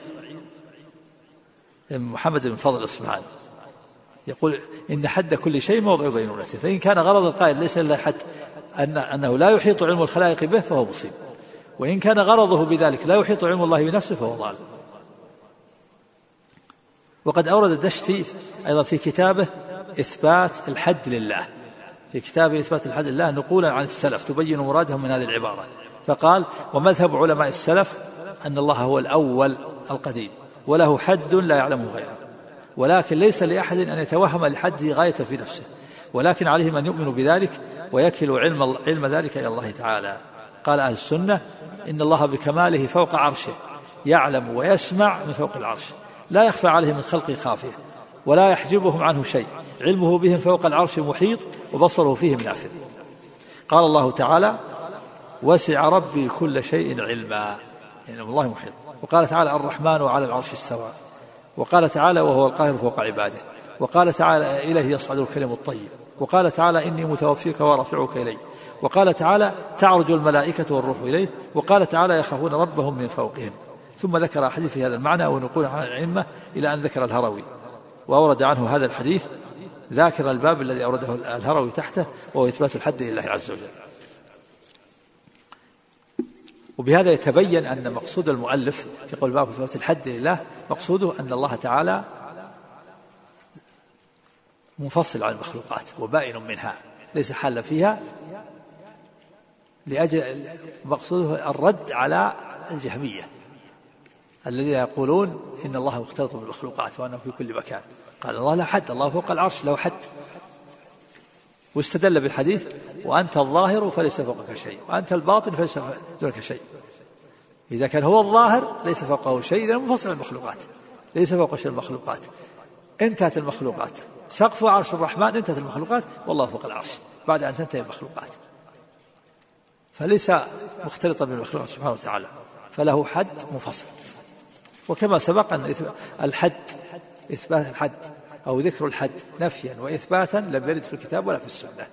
محمد بن فضل الإصفهاني يقول إن حد كل شيء موضع بينونته فإن كان غرض القائل ليس إلا حد أن أنه لا يحيط علم الخلائق به فهو مصيب. وإن كان غرضه بذلك لا يحيط علم الله بنفسه فهو ضال. وقد أورد الدشتي أيضا في كتابه إثبات الحد لله. في كتابه إثبات الحد لله نقولا عن السلف تبين مرادهم من هذه العبارة. فقال ومذهب علماء السلف أن الله هو الأول القديم وله حد لا يعلمه غيره. ولكن ليس لأحد أن يتوهم لحده غاية في نفسه. ولكن عليهم أن يؤمنوا بذلك ويكلوا علم, علم ذلك إلى الله تعالى. قال أهل السنة إن الله بكماله فوق عرشه يعلم ويسمع من فوق العرش لا يخفى عليه من خلقه خافية ولا يحجبهم عنه شيء علمه بهم فوق العرش محيط وبصره فيهم نافذ قال الله تعالى وسع ربي كل شيء علما يعني الله محيط. وقال تعالى الرحمن على العرش استوى. وقال تعالى وهو القاهر فوق عباده. وقال تعالى إليه يصعد الكلم الطيب. وقال تعالى إني متوفيك ورافعك إلي. وقال تعالى تعرج الملائكة والروح إليه. وقال تعالى يخافون ربهم من فوقهم. ثم ذكر أحاديث في هذا المعنى ونقول عن الأئمة إلى أن ذكر الهروي. وأورد عنه هذا الحديث ذاكر الباب الذي أورده الهروي تحته وهو إثبات الحد لله عز وجل. وبهذا يتبين أن مقصود المؤلف في قول باب إثبات الحد لله مقصوده أن الله تعالى منفصل عن المخلوقات وبائن منها ليس حالا فيها لأجل مقصوده الرد على الجهمية الذين يقولون إن الله مختلط بالمخلوقات وأنه في كل مكان. قال الله لا حد الله فوق العرش له حد. واستدل بالحديث وأنت الظاهر فليس فوقك شيء وأنت الباطن فليس دونك شيء. إذا كان هو الظاهر ليس فوقه شيء إذا منفصل المخلوقات ليس فوق شيء المخلوقات. انتهت المخلوقات. سقف عرش الرحمن انتهت المخلوقات والله فوق العرش. بعد أن تنتهي المخلوقات. فليس مختلطا بالمخلوقات سبحانه وتعالى فله حد منفصل. وكما سبق أن الحد إثبات الحد أو ذكر الحد نفيا وإثباتا لم يرد في الكتاب ولا في السنة.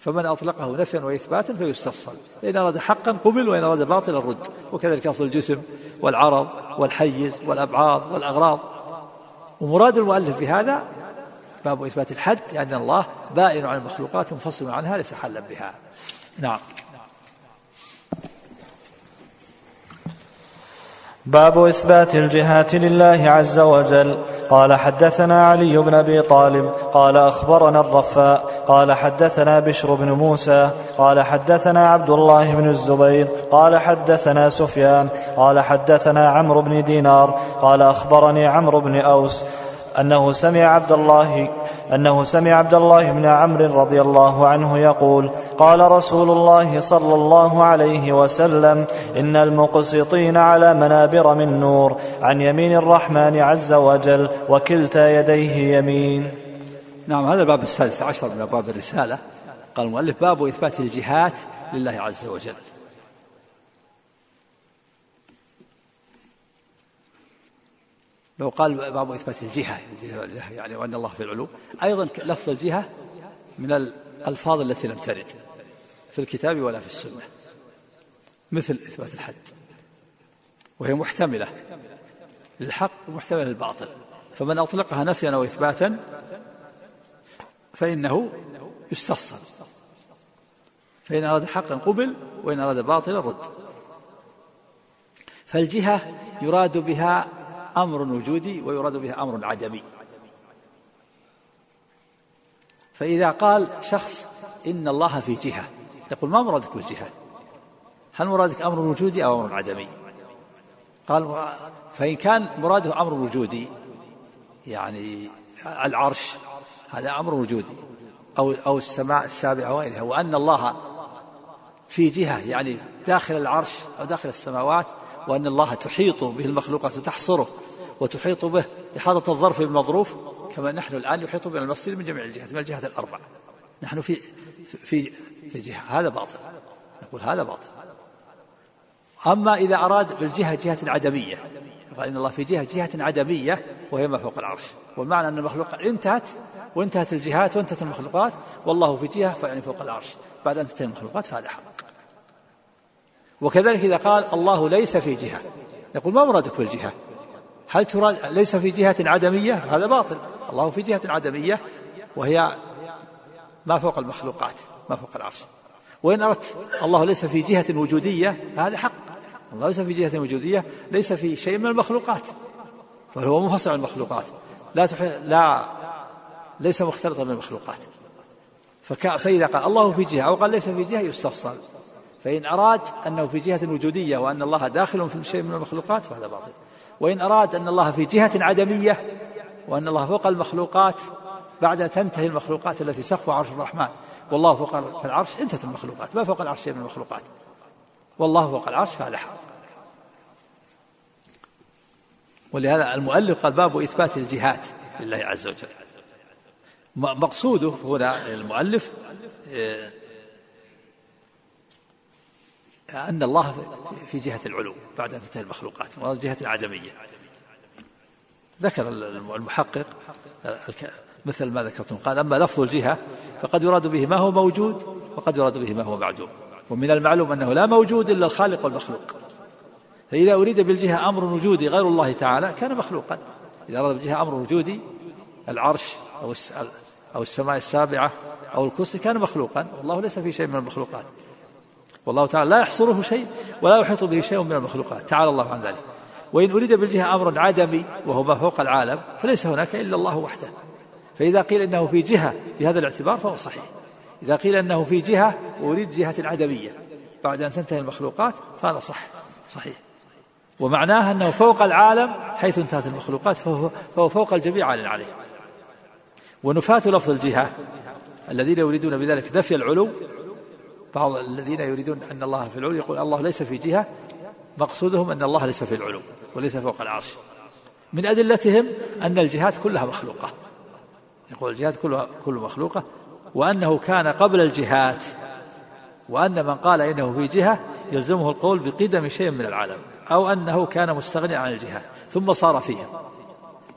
فمن أطلقه نفيا وإثباتا فيستفصل. إن أراد حقا قبل وإن أراد باطلا رد. وكذلك لفظ الجسم والعرض والحيز والأبعاض والأغراض. ومراد المؤلف بهذا باب إثبات الحد يعني الله بائن عن المخلوقات منفصل عنها ليس حلا بها. نعم. باب إثبات الجهات لله عز وجل. قال حدثنا علي بن أبي طالب قال أخبرنا الرفاء قال حدثنا بشر بن موسى قال حدثنا عبد الله بن الزبير قال حدثنا سفيان قال حدثنا عمرو بن دينار قال أخبرني عمرو بن أوس أنه سمع عبد الله أنه سمع عبد الله بن عمرو رضي الله عنه يقول قال رسول الله صلى الله عليه وسلم إن المقسطين على منابر من نور عن يمين الرحمن عز وجل وكلتا يديه يمين. نعم هذا الباب السادس عشر من أبواب الرسالة. قال المؤلف باب إثبات الجهات لله عز وجل. لو قال باب إثبات الجهة يعني وأن الله في العلو أيضا لفظ الجهة من الألفاظ التي لم ترد في الكتاب ولا في السنة مثل إثبات الحد. وهي محتملة للحق ومحتملة للباطل. فمن أطلقها نفيا أو إثباتا فإنه يستفصل. فإن أراد حقا قبل وإن أراد باطلا رد. فالجهة يراد بها أمر وجودي ويراد به أمر عدمي. فإذا قال شخص إن الله في جهة تقول ما مرادك بالجهة؟ هل مرادك أمر وجودي أو أمر عدمي؟ قال فإن كان مراده أمر وجودي يعني العرش هذا أمر وجودي. أو أو السماء السابعة وغيرها وأن الله في جهة يعني داخل العرش أو داخل السماوات وأن الله تحيط به المخلوقات وتحصره وتحيط به إحاطة الظرف بالمظروف كما نحن الآن يحيط بنا المسجد من جميع الجهات من الجهات الأربع نحن في في في جهة هذا باطل. نقول هذا باطل. أما إذا أراد بالجهة جهة عدمية قال إن الله في جهة جهة عدمية وهي ما فوق العرش. والمعنى أن المخلوقات انتهت وانتهت الجهات وانتهت المخلوقات والله في جهة فيعني فوق العرش. بعد أن تنتهي المخلوقات فهذا حق. وكذلك إذا قال الله ليس في جهة. يقول ما مرادك بالجهة؟ هل تراد ليس في جهة عدمية؟ هذا باطل. الله في جهة عدمية وهي ما فوق المخلوقات ما فوق العرش. وإن أردت الله ليس في جهة وجودية فهذا حق. الله ليس في جهة وجودية ليس في شيء من المخلوقات بل هو منفصل عن المخلوقات. لا تحي... لا ليس مختلطا بالمخلوقات فك... فإذا قال الله في جهة أو قال ليس في جهة يستفصل. فإن أراد أنه في جهة وجودية وأن الله داخل في شيء من المخلوقات فهذا باطل. وإن أراد أن الله في جهة عدمية وأن الله فوق المخلوقات بعد تنتهي المخلوقات التي سقف عرش الرحمن. والله فوق العرش انتهت المخلوقات ما فوق العرش شيء من المخلوقات. والله فوق العرش فهذا حق. ولهذا المؤلف قال باب إثبات الجهات لله عز وجل. مقصوده هنا المؤلف آه، أن الله في جهة العلو بعد أن تنتهي المخلوقات جهة العدمية ذكر المحقق مثل ما ذكرتم. قال أما لفظ الجهة فقد يراد به ما هو موجود وقد يراد به ما هو معدوم. ومن المعلوم أنه لا موجود إلا الخالق والمخلوق. فإذا أريد بالجهة أمر وجودي غير الله تعالى كان مخلوقا. إذا أراد بالجهة أمر وجودي العرش أو أو السماء السابعة أو الكرسي كان مخلوقا. والله ليس في شيء من المخلوقات. والله تعالى لا يحصره شيء ولا يحيط به شيء من المخلوقات. تعالى الله عن ذلك. وإن أريد بالجهة أمر عدمي وهو ما فوق العالم فليس هناك إلا الله وحده. فإذا قيل إنه في جهة بهذا الاعتبار فهو صحيح. إذا قيل أنه في جهة وأريد جهة عدمية بعد أن تنتهي المخلوقات فهذا صح صحيح. ومعناه أنه فوق العالم حيث انتهت المخلوقات فهو, فهو فوق الجميع عال عليه. ونفاة لفظ الجهة الذين يريدون بذلك نفي العلو بعض الذين يريدون أن الله في العلو يقول الله ليس في جهة مقصودهم أن الله ليس في العلو وليس فوق العرش. من أدلتهم أن الجهات كلها مخلوقة. يقول الجهات كلها كل مخلوقة. وأنه كان قبل الجهات وأن من قال إنه في جهة يلزمه القول بقدم شيء من العالم. أو أنه كان مستغنيا عن الجهة ثم صار فيها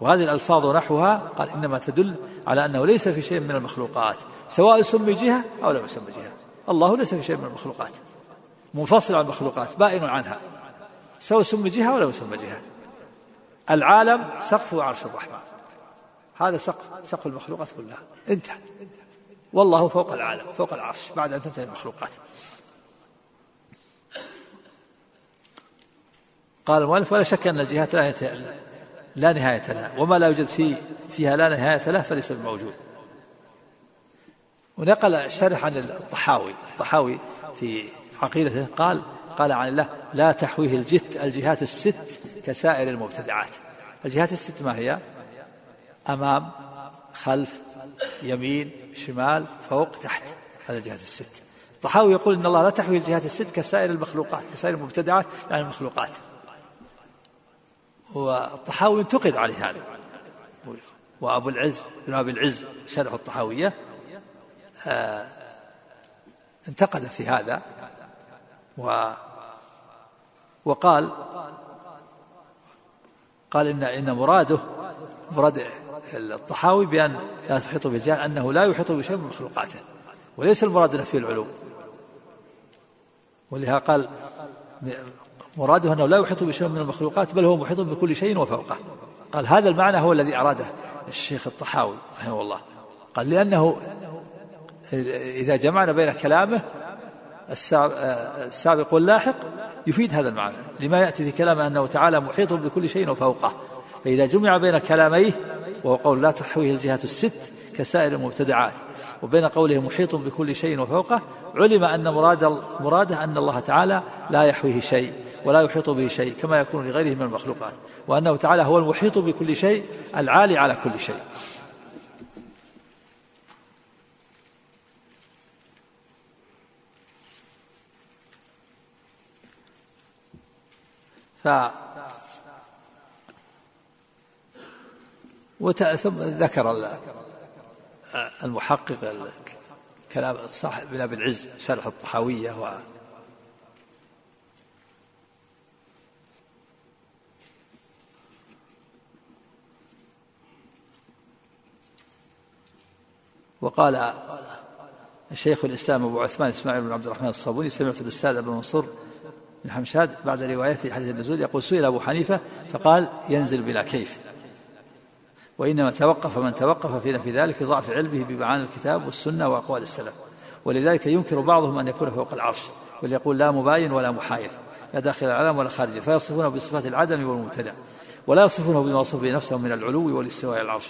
وهذه الألفاظ ونحوها قال إنما تدل على أنه ليس في شيء من المخلوقات. سواء سمي جهة أو لم يسمى جهة. الله ليس في شيء من المخلوقات. منفصل عن المخلوقات بائن عنها. سواء سمي جهة ولا يسمى جهة. العالم سقف عرش الرحمن. هذا سقف سقف المخلوقات كلها. انتهى. والله فوق العالم فوق العرش بعد أن تنتهي المخلوقات. قال المؤلف ولا شك أن الجهات لا, لا نهاية لها. وما لا يوجد في فيها لا نهاية له فليس بموجود. ونقل الشرح عن الطحاوي. الطحاوي في عقيدته قال قال عن الله لا تحويه الجت الجهات الست كسائر المبتدعات. الجهات الست ما هي؟ أمام خلف يمين شمال فوق تحت. هذه الجهات الست. الطحاوي يقول إن الله لا تحوي الجهات الست كسائر المخلوقات كسائر المبتدعات يعني المخلوقات. والطحاوي انتقد عليه هذا. وابو العز بن أبي العز شرح الطحاوية. آه انتقد في هذا. و وقال قال إن إن مراده مراد الطحاوي بأن لا تحيط بالجهل أنه لا يحيط بشيء من مخلوقاته وليس المراد نفي العلو ولهذا قال مراده أنه لا يحيط بشيء من المخلوقات بل هو محيط بكل شيء وفوقه. قال هذا المعنى هو الذي أراده الشيخ الطحاوي رحمه الله. قال لأنه إذا جمعنا بين كلامه السابق واللاحق يفيد هذا المعنى لما يأتي في كلامه أنه تعالى محيط بكل شيء وفوقه. فإذا جمع بين كلاميه وهو قول لا تحويه الجهات الست كسائر المبتدعات وبين قوله محيط بكل شيء وفوقه علم أن مراد مراده أن الله تعالى لا يحويه شيء ولا يحيط به شيء كما يكون لغيره من المخلوقات وأنه تعالى هو المحيط بكل شيء العالي على كل شيء. ف ثم ذكر المحقق كلام صاحب بن أبي العز شرح الطحاوية وقال شيخ الإسلام أبو عثمان إسماعيل بن عبد الرحمن الصابوني سمعت الأستاذ أبو منصور بن حمشاد بعد روايته حديث النزول يقول سئل أبو حنيفة فقال ينزل بلا كيف. وإنما توقف من توقف في نفي ذلك لضعف علمه بمعاني الكتاب والسنة وأقوال السلف. ولذلك ينكر بعضهم أن يكون فوق العرش بل يقول لا مباين ولا محايد لا داخل العالم ولا خارجه فيصفونه بصفات العدم والمبتدع ولا يصفونه بما وصف به نفسه من العلو والاستواء على العرش.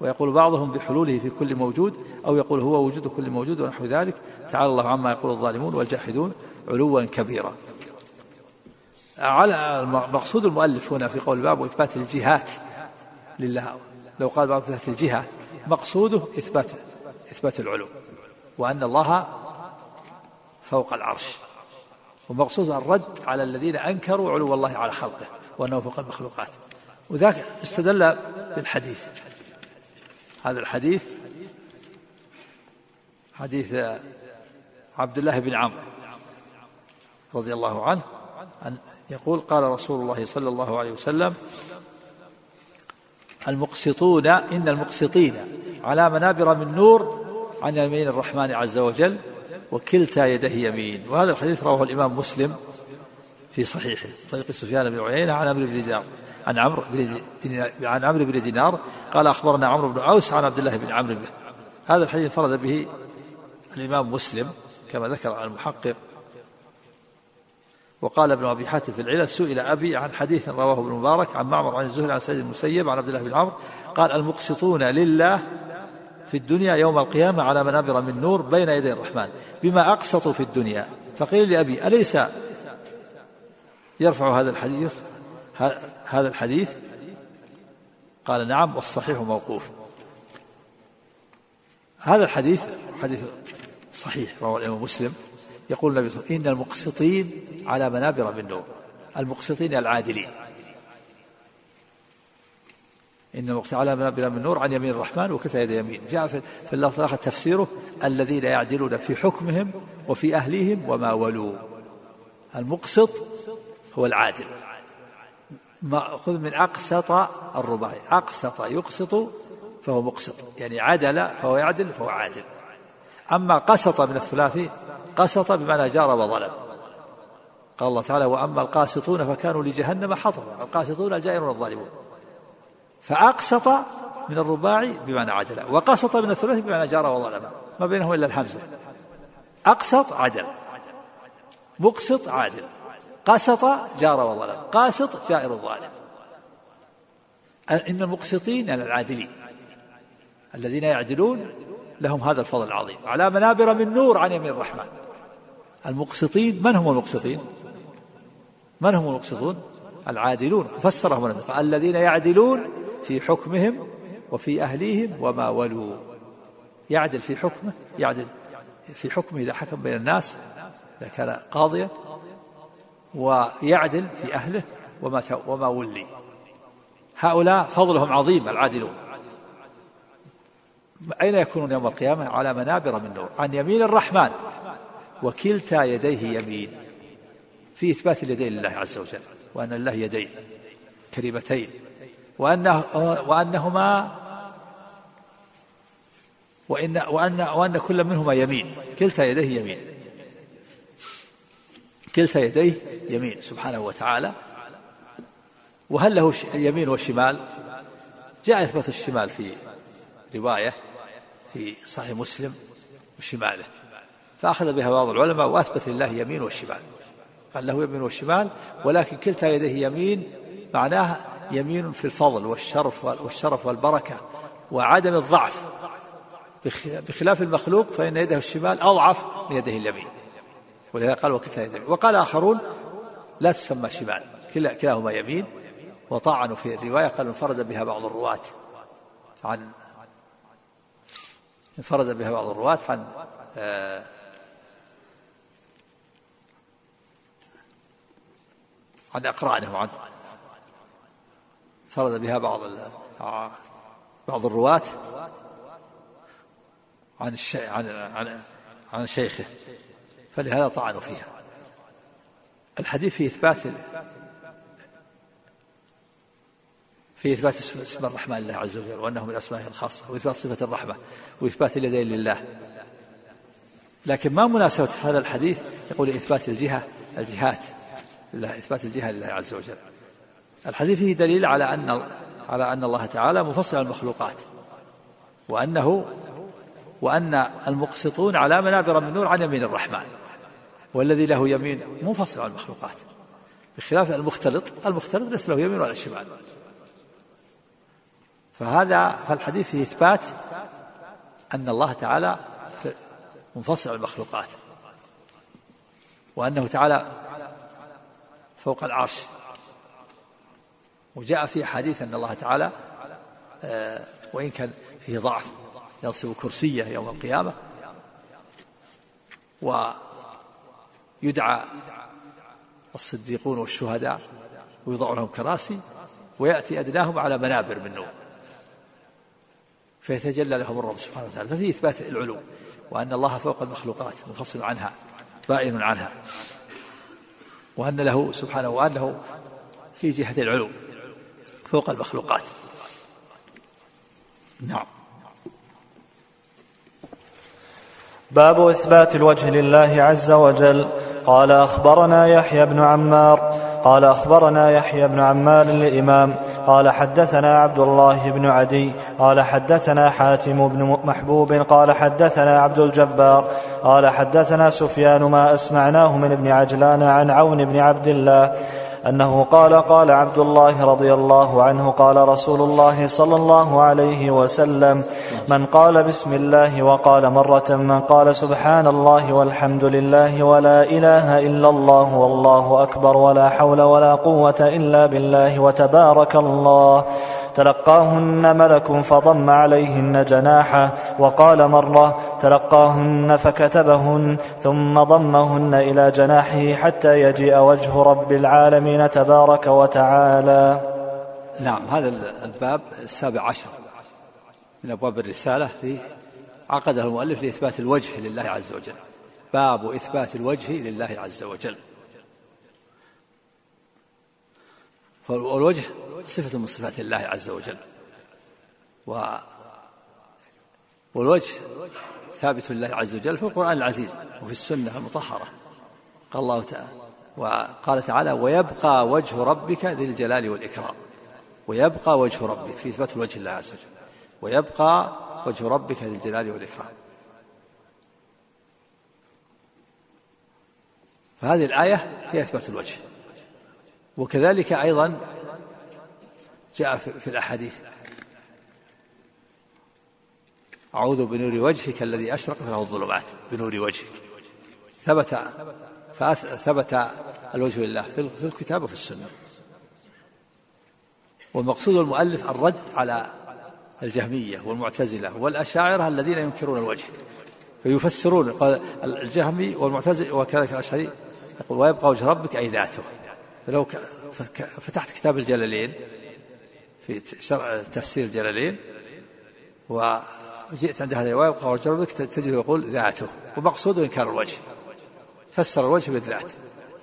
ويقول بعضهم بحلوله في كل موجود أو يقول هو وجود كل موجود ونحو ذلك تعالى الله عما يقول الظالمون والجاحدون علوا كبيرا. على مقصود المؤلف هنا في قول الباب وإثبات الجهات لله. لو قال باب إثبات الجهة مقصوده إثبات إثبات العلو وأن الله فوق العرش ومقصود الرد على الذين أنكروا علو الله على خلقه وأنه فوق المخلوقات. وذاك استدل بالحديث. هذا الحديث حديث عبد الله بن عمرو رضي الله عنه أن يقول قال رسول الله صلى الله عليه وسلم المقسطون إن المقسطين على منابر من نور عن يمين الرحمن عز وجل وكلتا يديه يمين. وهذا الحديث رواه الإمام مسلم في صحيحه طريق سفيان بن عيينة عن عمرو بن دينار عن عمرو بن عن عمرو بن دينار قال أخبرنا عمرو بن اوس عن عبد الله بن عمرو هذا الحديث انفرد به الإمام مسلم كما ذكر المحقق وقال ابن أبي حاتم في العلل سئل أبي عن حديث رواه ابن مبارك عن معمر عن الزهري عن سعيد المسيب عن عبد الله بن عمرو قال المقسطون لله في الدنيا يوم القيامة على منابر من نور بين يدي الرحمن بما أقسطوا في الدنيا. فقيل لأبي أليس يرفع هذا الحديث؟ هذا الحديث؟ قال نعم والصحيح موقوف. هذا الحديث حديث صحيح رواه الإمام مسلم. يقول النبي صلى الله عليه وسلم إن المقسطين على منابر من نور المقسطين العادلين. إن المقسطين على منابر من نور عن يمين الرحمن وكفى يد يمين. جاء في اللفظ الآخر تفسيره الذين يعدلون في حكمهم وفي أهليهم وما ولوا. المقسط هو العادل. مأخوذ من أقسط الرباعي. أقسط يقسط فهو مقسط يعني عدل فهو يعدل فهو عادل. أما قسط من الثلاثي قسط بمعنى جار وظلم. قال الله تعالى وأما القاسطون فكانوا لجهنم حطبا القاسطون الجائرون الظالمون. فأقسط من الرباعي بمعنى عدل وقسط من الثلاثي بمعنى جار وظلم. ما بينهم إلا الحمزة. أقسط عدل مقسط عادل. قسط جار وظلم قاسط جائر الظالم. إن المقسطين يعني العادلين الذين يعدلون لهم هذا الفضل العظيم. على منابر من نور عن يمين الرحمن. المقسطين من هم المقسطين؟ من هم المقسطون؟ العادلون فسرهم الذين يعدلون في حكمهم وفي أهليهم وما ولوا. يعدل في حكمه يعدل في حكمه إذا حكم بين الناس إذا كان قاضيا. ويعدل في أهله وما وما ولي. هؤلاء فضلهم عظيم العادلون. أين يكونون يوم القيامة؟ على منابر من نور. عن يمين الرحمن. وكلتا يديه يمين. في إثبات اليدين لله عز وجل وأن الله يدين كريمتين وأنه وأنهما وإن وأن وأن كل منهما يمين. كلتا يديه يمين. كلتا يديه يمين سبحانه وتعالى. وهل له يمين وشمال؟ جاء إثبات الشمال في رواية. في صحيح مسلم وشماله. فأخذ بها بعض العلماء وأثبت لله يمين والشمال قال له يمين والشمال ولكن كلتا يديه يمين معناه يمين في الفضل والشرف والشرف والبركة وعدم الضعف. بخلاف المخلوق فإن يده الشمال أضعف من يده اليمين. ولهذا قال وكلتا يديه وقال آخرون لا تسمى شمال كلاهما يمين. وطعنوا في الرواية قالوا انفرد بها بعض الرواة عن انفرد بها بعض الرواة عن آه، عن أقرانهم عن انفرد بها بعض بعض الرواة عن عن عن عن شيخه فلهذا طعنوا فيها. الحديث في إثبات في إثبات اسم الرحمن لله عز وجل وأنه من أسمائه الخاصة وإثبات صفة الرحمة وإثبات اليدين لله. لكن ما مناسبة هذا الحديث؟ يقول إثبات الجهة الجهات لله إثبات الجهة لله عز وجل. الحديث فيه دليل على أن على أن الله تعالى مفصل المخلوقات وأنه وأن المقسطون على منابر من نور عن يمين الرحمن والذي له يمين منفصل عن المخلوقات بخلاف المختلط. المختلط ليس له يمين ولا شمال. فهذا فالحديث فيه إثبات أن الله تعالى منفصل عن المخلوقات وأنه تعالى فوق العرش. وجاء في حديث أن الله تعالى آه، وإن كان فيه ضعف ينصب كرسية يوم القيامة ويدعى الصديقون والشهداء ويوضع لهم كراسي ويأتي أدناهم على منابر من نور. فيتجلى لهم الرب سبحانه وتعالى. ففي إثبات العلو وأن الله فوق المخلوقات منفصل عنها بائن عنها. وأن له سبحانه وأنه في جهة العلو فوق المخلوقات. نعم. باب إثبات الوجه لله عز وجل. قال أخبرنا يحيى بن عمار قال أخبرنا يحيى بن عمار الإمام قال حدثنا عبد الله بن عدي قال حدثنا حاتم بن محبوب قال حدثنا عبد الجبار قال حدثنا سفيان ما أسمعناه من ابن عجلان عن عون بن عبد الله أنه قال قال عبد الله رضي الله عنه قال رسول الله صلى الله عليه وسلم من قال بسم الله وقال مرة من قال سبحان الله والحمد لله ولا إله إلا الله والله أكبر ولا حول ولا قوة إلا بالله وتبارك الله تلقاهن ملك فضم عليهن جناحه وقال مرة تلقاهن فكتبهن ثم ضمهن إلى جناحه حتى يجيء وجه رب العالمين تبارك وتعالى. نعم هذا الباب السابع عشر من أبواب الرسالة عقده المؤلف لإثبات الوجه لله عز وجل. باب إثبات الوجه لله عز وجل. فالوجه صفة من صفات الله عز وجل. و والوجه ثابت لله عز وجل في القرآن العزيز وفي السنة المطهرة. قال الله تعالى وقال تعالى ويبقى وجه ربك ذي الجلال والإكرام. ويبقى وجه ربك في إثبات الوجه لله عز وجل. ويبقى وجه ربك ذي الجلال والإكرام. فهذه الآية فيها إثبات الوجه. وكذلك أيضا جاء في الأحاديث. أعوذ بنور وجهك الذي أشرقت له الظلمات. بنور وجهك. ثبت ثبت الوجه لله في الكتاب وفي السنة. والمقصود المؤلف الرد على الجهمية والمعتزلة والأشاعرة الذين ينكرون الوجه. فيفسرون قال الجهمي والمعتزل وكذلك الأشعري يقول ويبقى وجه ربك أي ذاته. فلو فتحت كتاب الجلالين في تفسير الجلالين وجئت عند هذا ويبقى وجه ربك تجد يقول ذاته ومقصوده إنكار الوجه فسر الوجه بالذات.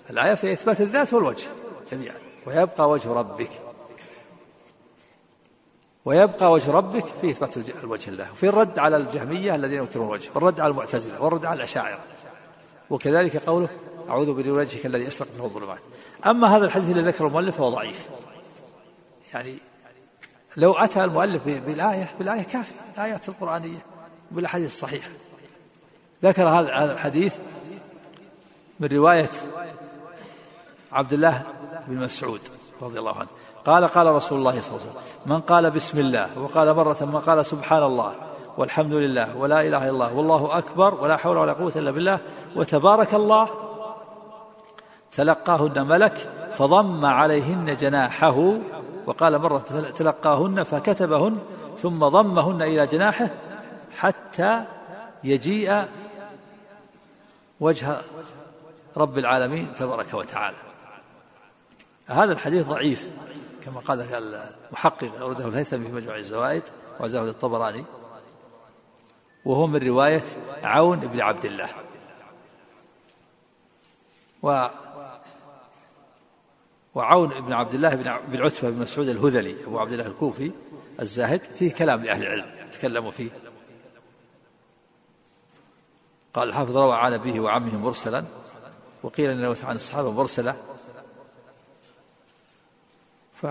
الآية في إثبات الذات والوجه جميعا. ويبقى وجه ربك. ويبقى وجه ربك في إثبات الوجه الله. وفي الرد على الجهمية الذين ينكرون الوجه والرد على المعتزلة والرد على الأشاعرة. وكذلك قوله أعوذ بنور وجهك الذي أشرقت له الظلمات. أما هذا الحديث الذي ذكره المؤلف فهو ضعيف. يعني لو أتى المؤلف بالآية بالآية كافية الآيات القرآنية بالأحاديث الصحيحة. ذكر هذا الحديث من رواية عبد الله بن مسعود رضي الله عنه. قال قال رسول الله صلى الله عليه وسلم من قال بسم الله وقال مرة من قال سبحان الله والحمد لله ولا إله إلا الله والله أكبر ولا حول ولا قوة إلا بالله وتبارك الله تلقاهن ملك فضم عليهن جناحه وقال مرة تلقاهن فكتبهن ثم ضمهن إلى جناحه حتى يجيء وجه رب العالمين تبارك وتعالى. هذا الحديث ضعيف كما قال المحقق أورده الهيثمي في مجموع الزوائد وعزاه للطبراني وهو من رواية عون بن عبد الله. وعون بن عبد الله بن عتبة بن مسعود الهذلي أبو عبد الله الكوفي الزاهد فيه كلام لأهل العلم تكلموا فيه. قال الحافظ روى عن أبيه وعمه مرسلا وقيل أنه عن الصحابة مرسلة ف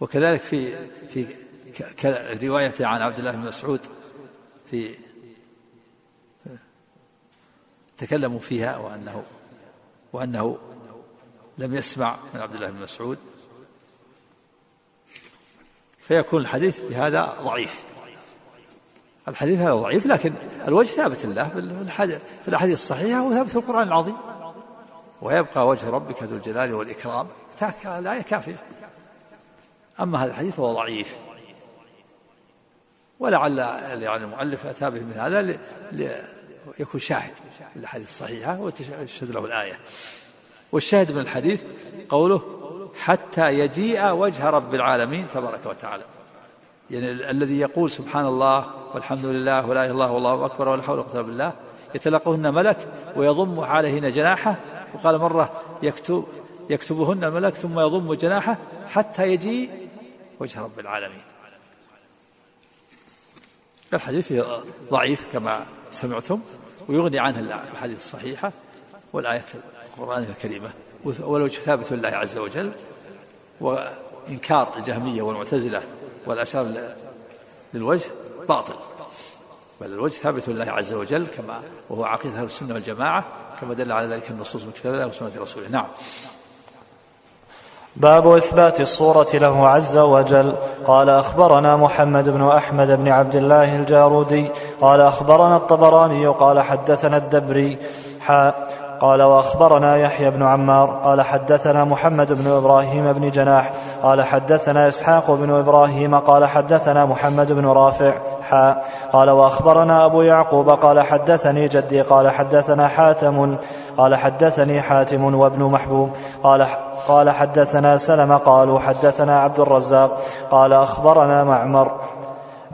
وكذلك في في رواية عن عبد الله بن مسعود في تكلموا فيها وأنه وأنه لم يسمع من عبد الله بن مسعود. فيكون الحديث بهذا ضعيف. الحديث هذا ضعيف لكن الوجه ثابت الله في الأحاديث الصحيحة وثابت في القرآن العظيم. ويبقى وجه ربك ذو الجلال والإكرام. الآية كافية أما هذا الحديث فهو ضعيف. ولعل يعني المؤلف أتى به من هذا يكون شاهد للأحاديث الصحيحة وتشهد له الآية. والشاهد من الحديث قوله حتى يجيء وجه رب العالمين تبارك وتعالى. يعني الذي يقول سبحان الله والحمد لله ولا إله إلا الله والله أكبر ولا حول ولا قوة إلا بالله. يتلقهن ملك ويضم عليهن جناحه. وقال مرة يكتب يكتبهن الملك ثم يضم جناحه حتى يجيء وجه رب العالمين. الحديث ضعيف كما سمعتم؟ ويغني عنه الأحاديث الصحيحة والآية القرآنية الكريمة والوجه ثابت لله عز وجل وإنكار الجهمية والمعتزلة والأشار للوجه باطل. بل الوجه ثابت لله عز وجل كما وهو عقيدة أهل السنة والجماعة كما دل على ذلك النصوص من كتاب الله وسنة رسوله. نعم. باب إثبات الصورة له عز وجل. قال أخبرنا محمد بن أحمد بن عبد الله الجارودي. قال أخبرنا الطبراني قال حدثنا الدبري. حاء قال وأخبرنا يحيى بن عمار. قال حدثنا محمد بن إبراهيم بن جناح. قال حدثنا إسحاق بن إبراهيم. قال حدثنا محمد بن رافع. حاء قال وأخبرنا أبو يعقوب قال حدثني جدي قال حدثنا حاتم قال حدثني حاتم وابن محبوب. قال قال حدثنا سلم قالوا حدثنا عبد الرزاق. قال أخبرنا معمر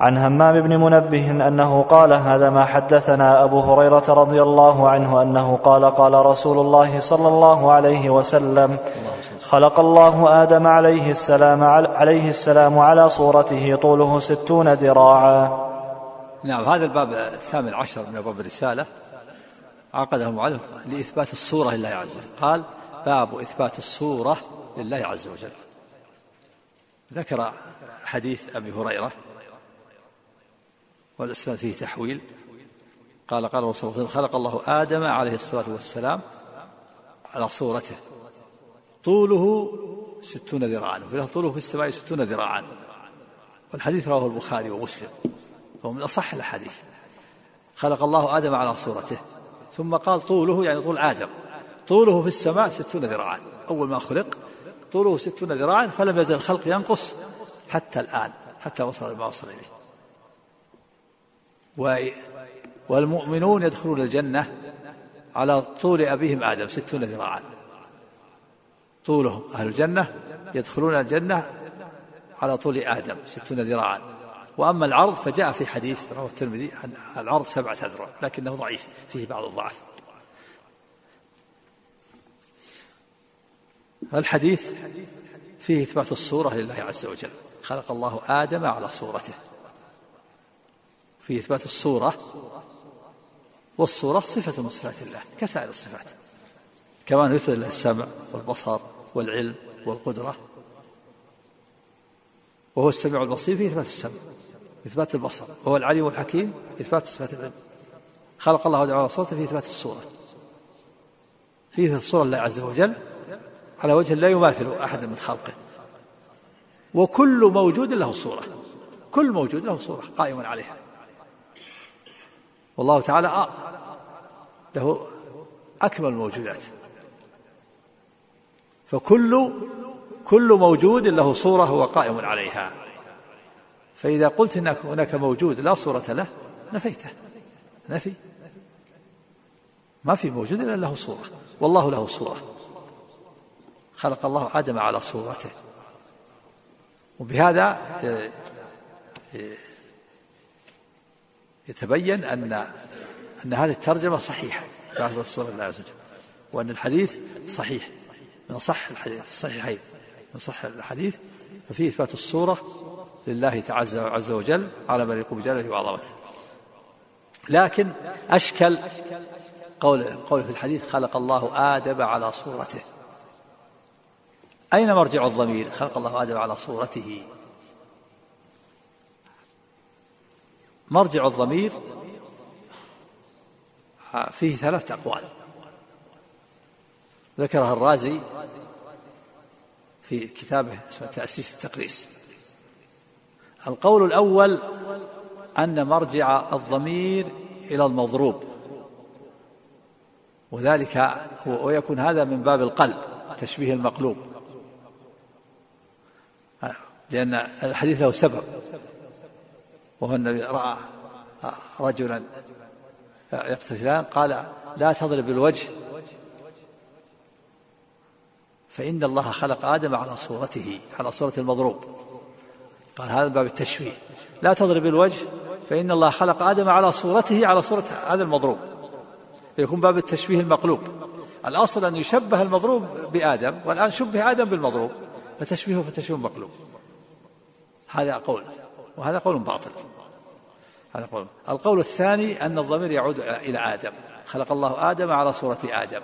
عن همام بن منبه أنه قال هذا ما حدثنا أبو هريرة رضي الله عنه أنه قال قال رسول الله صلى الله عليه وسلم. خلق الله آدم عليه السلام عليه السلام على صورته طوله ستون ذراعا. نعم هذا الباب الثامن عشر من أبواب الرسالة. عقده المعلم لإثبات الصورة لله عز وجل. قال باب إثبات الصورة لله عز وجل. ذكر حديث أبي هريرة والإسناد فيه تحويل. قال قال صلى الله خلق الله آدم عليه الصلاة والسلام على صورته. طوله ستون ذراعا وفي طوله في السماء ستون ذراعا. والحديث رواه البخاري ومسلم وهو من أصح الأحاديث. خلق الله آدم على صورته ثم قال طوله يعني طول آدم. طوله في السماء ستون ذراعا. أول ما خلق طوله ستون ذراعا فلم يزل الخلق ينقص حتى الآن حتى وصل ما وصل إليه. والمؤمنون يدخلون الجنة على طول أبيهم آدم ستون ذراعا. طولهم أهل الجنة يدخلون الجنة على طول آدم ستون ذراعا. وأما العرض فجاء في حديث رواه الترمذي عن العرض سبعة أذرع لكنه ضعيف فيه بعض الضعف. الحديث فيه إثبات الصورة لله عز وجل. خلق الله آدم على صورته. في إثبات الصورة والصورة صفة من صفات الله كسائر الصفات. كما يثبت له السمع والبصر والعلم والقدرة. وهو السميع البصير في إثبات السمع إثبات البصر. وهو العليم الحكيم إثبات صفات العلم. خلق الله تعالى صوته في إثبات الصورة. في إثبات الصورة لله عز وجل على وجه لا يماثل أحد من خلقه. وكل موجود له صورة. كل موجود له صورة قائم عليها. والله تعالى له أكمل الموجودات. فكل كل موجود له صورة هو قائم عليها. فإذا قلت إن هناك موجود لا صورة له نفيته. نفي. ما في موجود إلا له صورة. والله له صورة. خلق الله آدم على صورته. وبهذا يتبين أن أن هذه الترجمة صحيحة. بعد رسول الله عز وجل. وأن الحديث صحيح. من صح الصحيحين من صح الحديث. ففيه إثبات الصورة لله تعالى عز وجل على من يقوم بجلاله وعظمته. لكن أشكل قول قول في الحديث خلق الله آدم على صورته. أين مرجع الضمير؟ خلق الله آدم على صورته. مرجع الضمير فيه ثلاثة أقوال. ذكرها الرازي في كتابه اسمه تأسيس التقديس. القول الأول أن مرجع الضمير إلى المضروب. وذلك ويكون هذا من باب القلب تشبيه المقلوب. لأن الحديث له سبب. وهو النبي رأى رجلا يقتتلان قال لا تضرب الوجه فإن الله خلق آدم على صورته على صورة المضروب. قال هذا باب التشويه. لا تضرب الوجه فإن الله خلق آدم على صورته على صورة هذا المضروب. يكون باب التشبيه المقلوب. الأصل أن يشبه المضروب بآدم والآن شبه آدم بالمضروب. فتشبيهه فتشبيه مقلوب. هذا قول وهذا قول باطل. هذا قول. القول الثاني أن الضمير يعود إلى آدم. خلق الله آدم على صورة آدم.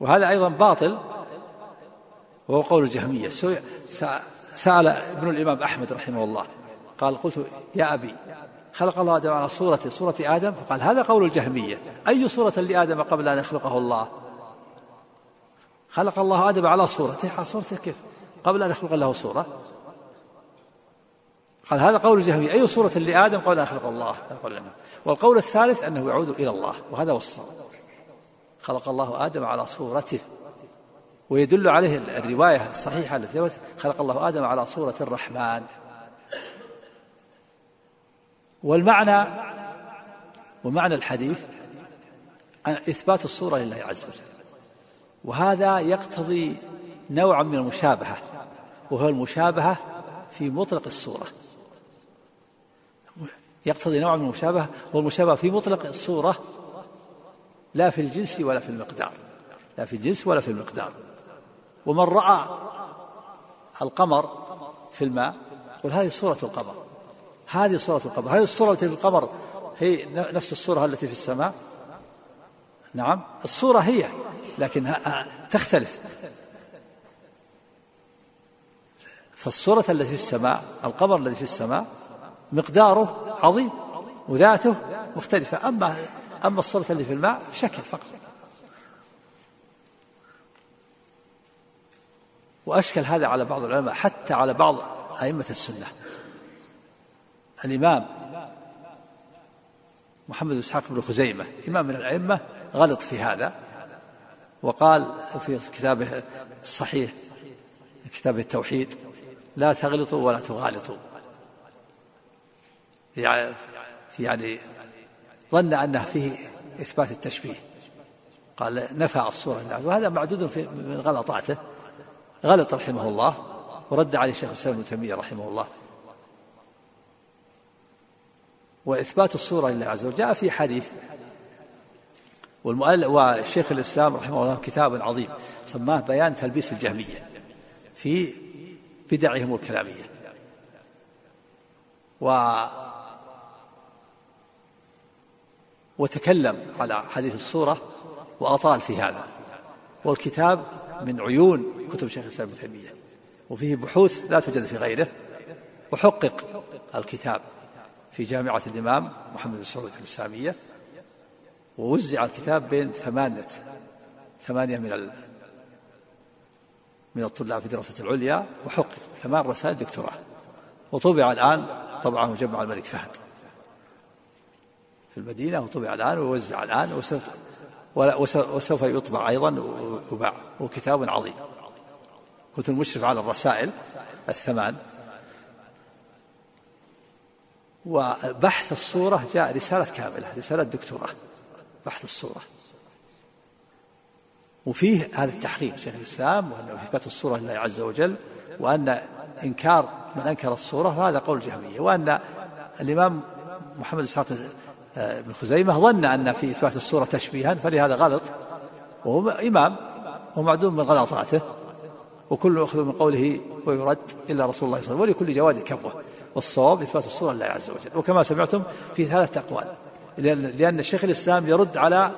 وهذا أيضا باطل وهو قول الجهمية. سأل ابن الإمام أحمد رحمه الله قال قلت يا أبي خلق الله آدم على صورة صورة آدم؟ فقال هذا قول الجهمية. أي صورة لآدم قبل أن يخلقه الله؟ خلق الله آدم على صورته. على صورته كيف؟ قبل أن يخلق له صورة. قال هذا قول الجهمية. أي صورة لآدم قبل أن يخلق الله؟ والقول الثالث أنه يعود إلى الله وهذا هو الصواب. خلق الله آدم على صورته. ويدل عليه الرواية الصحيحة التي خلق الله آدم على صورة الرحمن. والمعنى ومعنى الحديث إثبات الصورة لله عز وجل. وهذا يقتضي نوعا من المشابهة وهو المشابهة في مطلق الصورة. يقتضي نوع من المشابهة والمشابهة في مطلق الصورة لا في الجنس ولا في المقدار. لا في الجنس ولا في المقدار. ومن رأى القمر في الماء يقول هذه صورة القمر. هذه صورة القمر. هذه الصورة في القمر هي نفس الصورة التي في السماء؟ نعم. الصورة هي لكن تختلف. فالصورة التي في السماء القمر الذي في السماء مقداره عظيم وذاته مختلفة. أما أما الصورة اللي في الماء شكل فقط. وأشكل هذا على بعض العلماء حتى على بعض أئمة السنة. الإمام محمد بن إسحاق بن خزيمة إمام من الأئمة غلط في هذا وقال في كتابه الصحيح كتاب التوحيد لا تغلطوا ولا تغالطوا. يعني يعني ظن أنه فيه إثبات التشبيه. قال نفع الصورة وهذا معدود في من غلطاته. غلط رحمه الله ورد عليه الشيخ الإسلام ابن تيمية رحمه الله. وإثبات الصورة لله عز وجل. جاء في حديث والمؤلف والشيخ الإسلام رحمه الله كتاب عظيم سماه بيان تلبيس الجهمية في بدعهم الكلامية. و وتكلم على حديث الصورة وأطال في هذا. والكتاب من عيون كتب شيخ الإسلام ابن تيمية. وفيه بحوث لا توجد في غيره. وحقق الكتاب في جامعة الإمام محمد بن سعود الإسلامية. ووزع الكتاب بين ثمانية ثمانية من من الطلاب في الدراسة العليا. وحقق ثمان رسائل دكتوراه. وطبع الآن طبعه مجمع الملك فهد. في المدينة وطبع الآن ووزع الآن وسوف, يطبع أيضا ويباع هو كتاب عظيم. كنت المشرف على الرسائل الثمان. وبحث الصورة جاء رسالة كاملة رسالة دكتوراه بحث الصورة. وفيه هذا التحقيق شيخ الإسلام وأنه إثبات الصورة لله عز وجل وأن إنكار من أنكر الصورة وهذا قول الجهمية وأن الإمام محمد إسحاق ابن خزيمة ظن أن في إثبات الصورة تشبيها فلهذا غلط. وهو إمام ومعدوم من غلطاته وكل يأخذ من قوله ويرد إلا رسول الله صلى الله عليه وسلم. ولكل جواد كبوة. والصواب إثبات الصورة لله عز وجل. وكما سمعتم في ثلاثة أقوال. لأن شيخ الإسلام يرد على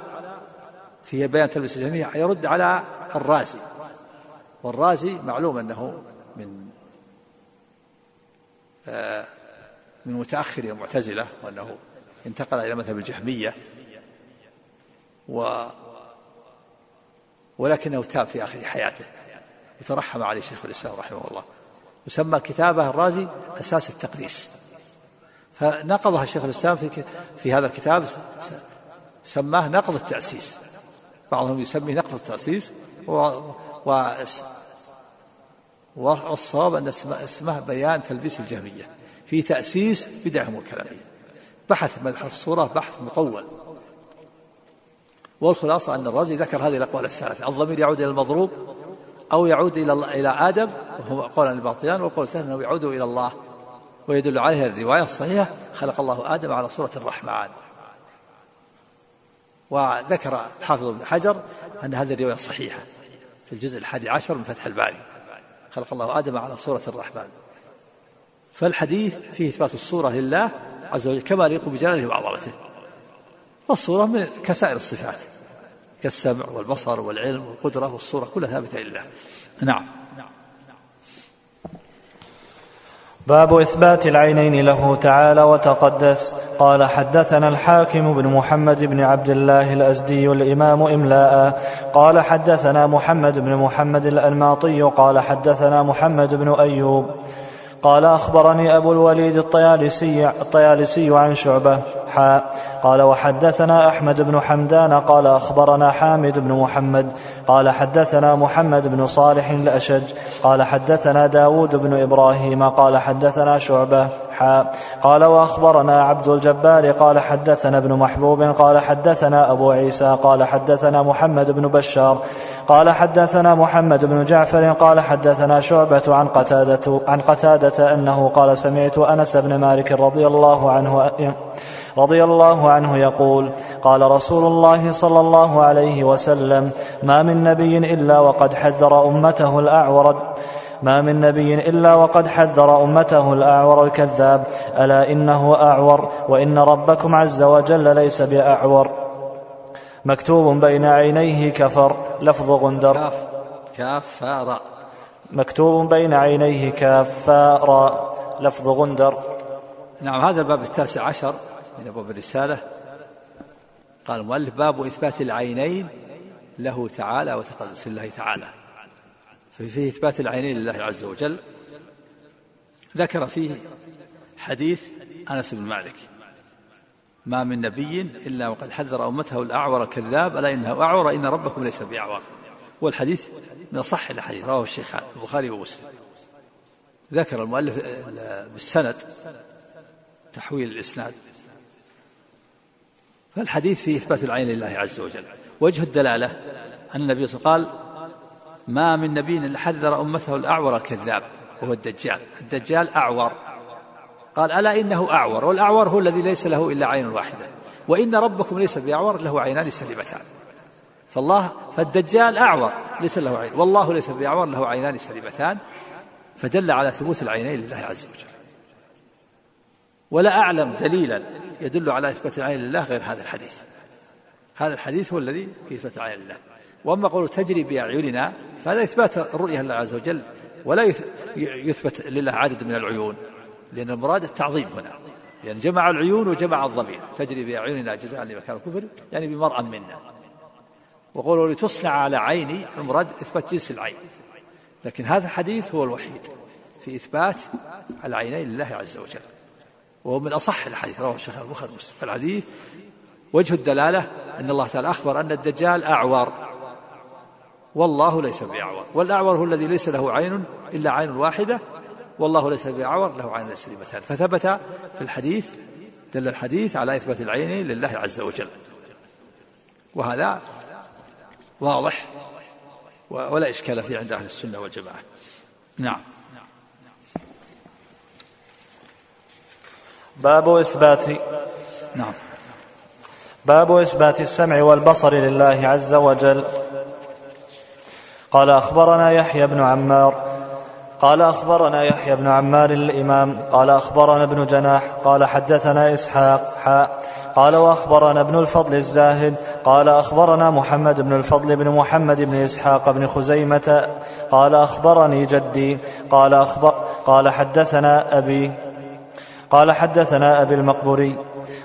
في بيان تلبس الجميع يرد على الرازي. والرازي معلوم أنه من آه، من متأخر المعتزلة وأنه انتقل إلى مذهب الجهمية. و ولكنه تاب في آخر حياته. وترحم عليه شيخ الإسلام رحمه الله. وسمى كتابه الرازي أساس التقديس. فنقضها شيخ الإسلام في, في هذا الكتاب سماه نقض التأسيس. بعضهم يسميه نقض التأسيس. و, و والصواب أن اسمه بيان تلبيس الجهمية. في تأسيس بدعهم الكلامية بحث مدح الصورة بحث مطول. والخلاصة أن الرازي ذكر هذه الأقوال الثلاثة. الضمير يعود إلى المضروب أو يعود إلى إلى آدم وهو قول الباطلان والقول الثاني أنه يعود إلى الله. ويدل عليه الرواية الصحيحة خلق الله آدم على صورة الرحمن. وذكر الحافظ ابن حجر أن هذه الرواية صحيحة في الجزء الحادي عشر من فتح الباري. خلق الله آدم على صورة الرحمن. فالحديث فيه إثبات الصورة لله عز وجل كما يليق بجلاله وعظمته. والصورة من كسائر الصفات كالسمع والبصر والعلم والقدرة والصورة كلها ثابتة لله. نعم. باب إثبات العينين له تعالى وتقدس. قال حدثنا الحاكم بن محمد بن عبد الله الأزدي الإمام إملاء. قال حدثنا محمد بن محمد الانماطي قال حدثنا محمد بن أيوب. قال أخبرني أبو الوليد الطيالسي, الطيالسي عن شعبة. حاء. قال وحدثنا أحمد بن حمدان قال أخبرنا حامد بن محمد قال حدثنا محمد بن صالح الأشج قال حدثنا داود بن إبراهيم قال حدثنا شعبة حاء قال وأخبرنا عبد الجبار قال حدثنا ابن محبوب قال حدثنا أبو عيسى قال حدثنا محمد بن بشار قال حدثنا محمد بن جعفر قال حدثنا شعبة عن قتادة عن قتادة أنه قال سمعت أنس بن مالك رضي الله عنه رضي الله عنه يقول قال رسول الله صلى الله عليه وسلم ما من نبي إلا وقد حذر أمته الاعور ما من نبي إلا وقد حذر أمته الأعور الكذاب ألا إنه أعور وإن ربكم عز وجل ليس بأعور. مكتوب بين عينيه كفر لفظ غندر. كاف كاف راء مكتوب بين عينيه كاف راء لفظ غندر. نعم هذا الباب التاسع عشر. من أبواب الرسالة. قال المؤلف باب إثبات العينين له تعالى وتقدس الله تعالى. ففيه إثبات العينين لله عز وجل. ذكر فيه حديث أنس بن مالك. ما من نبي إلا وقد حذر أمته الأعور الكذاب ألا إنه أعور إن ربكم ليس بأعور. والحديث من أصح الحديث رواه الشيخان البخاري ومسلم. ذكر المؤلف بالسند تحويل الإسناد. فالحديث فيه إثبات العين لله عز وجل. وجه الدلالة أن النبي صلى الله عليه وسلم قال ما من نبي إلا حذر أمته الأعور الكذاب وهو الدجال. الدجال أعور. قال ألا إنه أعور؟ والأعور هو الذي ليس له إلا عين واحدة وإن ربكم ليس بأعور له عينان سليمتان. فالله فالدجال أعور ليس له عين. والله ليس بأعور له عينان سليمتان. فدل على ثبوت العينين لله عز وجل. ولا أعلم دليلا يدل على إثبات العين لله غير هذا الحديث. هذا الحديث هو الذي في إثبات العين لله. وأما قول تجري بأعيننا فهذا إثبات الرؤية لله عز وجل ولا يثبت لله عدد من العيون لأن المراد التعظيم هنا. لأن جمع العيون وجمع الضمير. تجري بأعيننا جزاء لمكان الكفر يعني بمرأة منا. وقوله لتصنع على عيني المراد إثبات جنس العين. لكن هذا الحديث هو الوحيد في إثبات العينين لله عز وجل. وهو من أصح الحديث رواه الشيخ البخاري ومسلم. فالحديث وجه الدلالة أن الله تعالى أخبر أن الدجال أعور. والله ليس بأعور. والأعور هو الذي ليس له عين إلا عين واحدة. والله ليس بأعور له عين سليمتان. فثبت في الحديث دل الحديث على إثبات العين لله عز وجل. وهذا واضح ولا إشكال فيه عند أهل السنة والجماعة. نعم. باب إثبات نعم. باب إثبات السمع والبصر لله عز وجل. قال أخبرنا يحيى بن عمار قال أخبرنا يحيى بن عمار الإمام. قال أخبرنا ابن جناح. قال حدثنا إسحاق. حاء قال وأخبرنا ابن الفضل الزاهد. قال أخبرنا محمد بن الفضل بن محمد بن إسحاق بن خزيمة. قال أخبرني جدي. قال أخبر قال حدثنا ابي قال حدثنا أبي المقبوري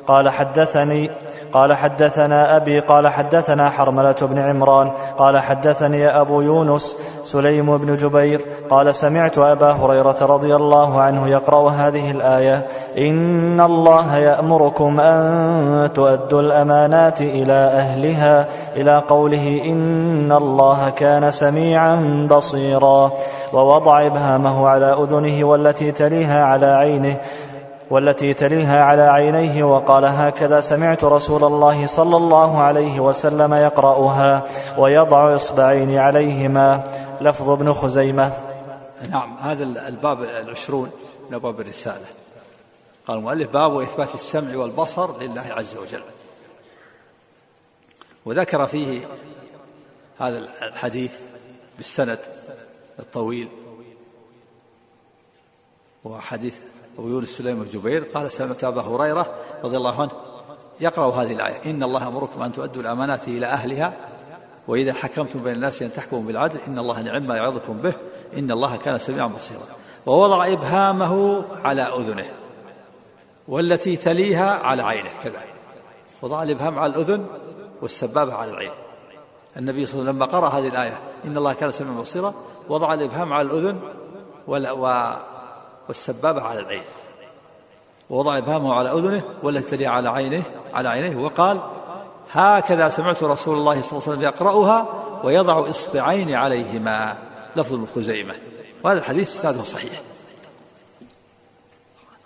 قال حدثني قال حدثنا أبي قال حدثنا حرملة بن عمران قال حدثني أبو يونس سليم بن جبير قال سمعت أبا هريرة رضي الله عنه يقرأ هذه الآية إن الله يأمركم أن تؤدوا الأمانات إلى أهلها إلى قوله إن الله كان سميعا بصيرا ووضع إبهامه على أذنه والتي تليها على عينه والتي تليها على عينيه وقال هكذا سمعت رسول الله صلى الله عليه وسلم يقرأها ويضع إصبعين عليهما. لفظ ابن خزيمة. نعم هذا الباب العشرون من أبواب الرسالة. قال المؤلف باب إثبات السمع والبصر لله عز وجل. وذكر فيه هذا الحديث بالسند الطويل. وحديث أبو يونس سليم بن جبير. قال سمعت أبا هريرة رضي الله عنه يقرأ هذه الآية. إن الله أمركم أن تؤدوا الأمانات إلى أهلها وإذا حكمتم بين الناس أن تحكموا بالعدل إن الله نعم ما يعظكم به إن الله كان سميعا بصيرا. ووضع إبهامه على أذنه والتي تليها على عينه كذا. وضع الإبهام على الأذن والسبابة على العين. النبي صلى الله عليه وسلم لما قرأ هذه الآية إن الله كان سميعا بصيرا وضع الإبهام على الأذن والسبابة على العين. ووضع إبهامه على أذنه والتي تلي على عينه على عينيه وقال هكذا سمعت رسول الله صلى الله عليه وسلم يقرأها ويضع إصبعين عليهما. لفظ ابن خزيمة وهذا الحديث إسناده صحيح.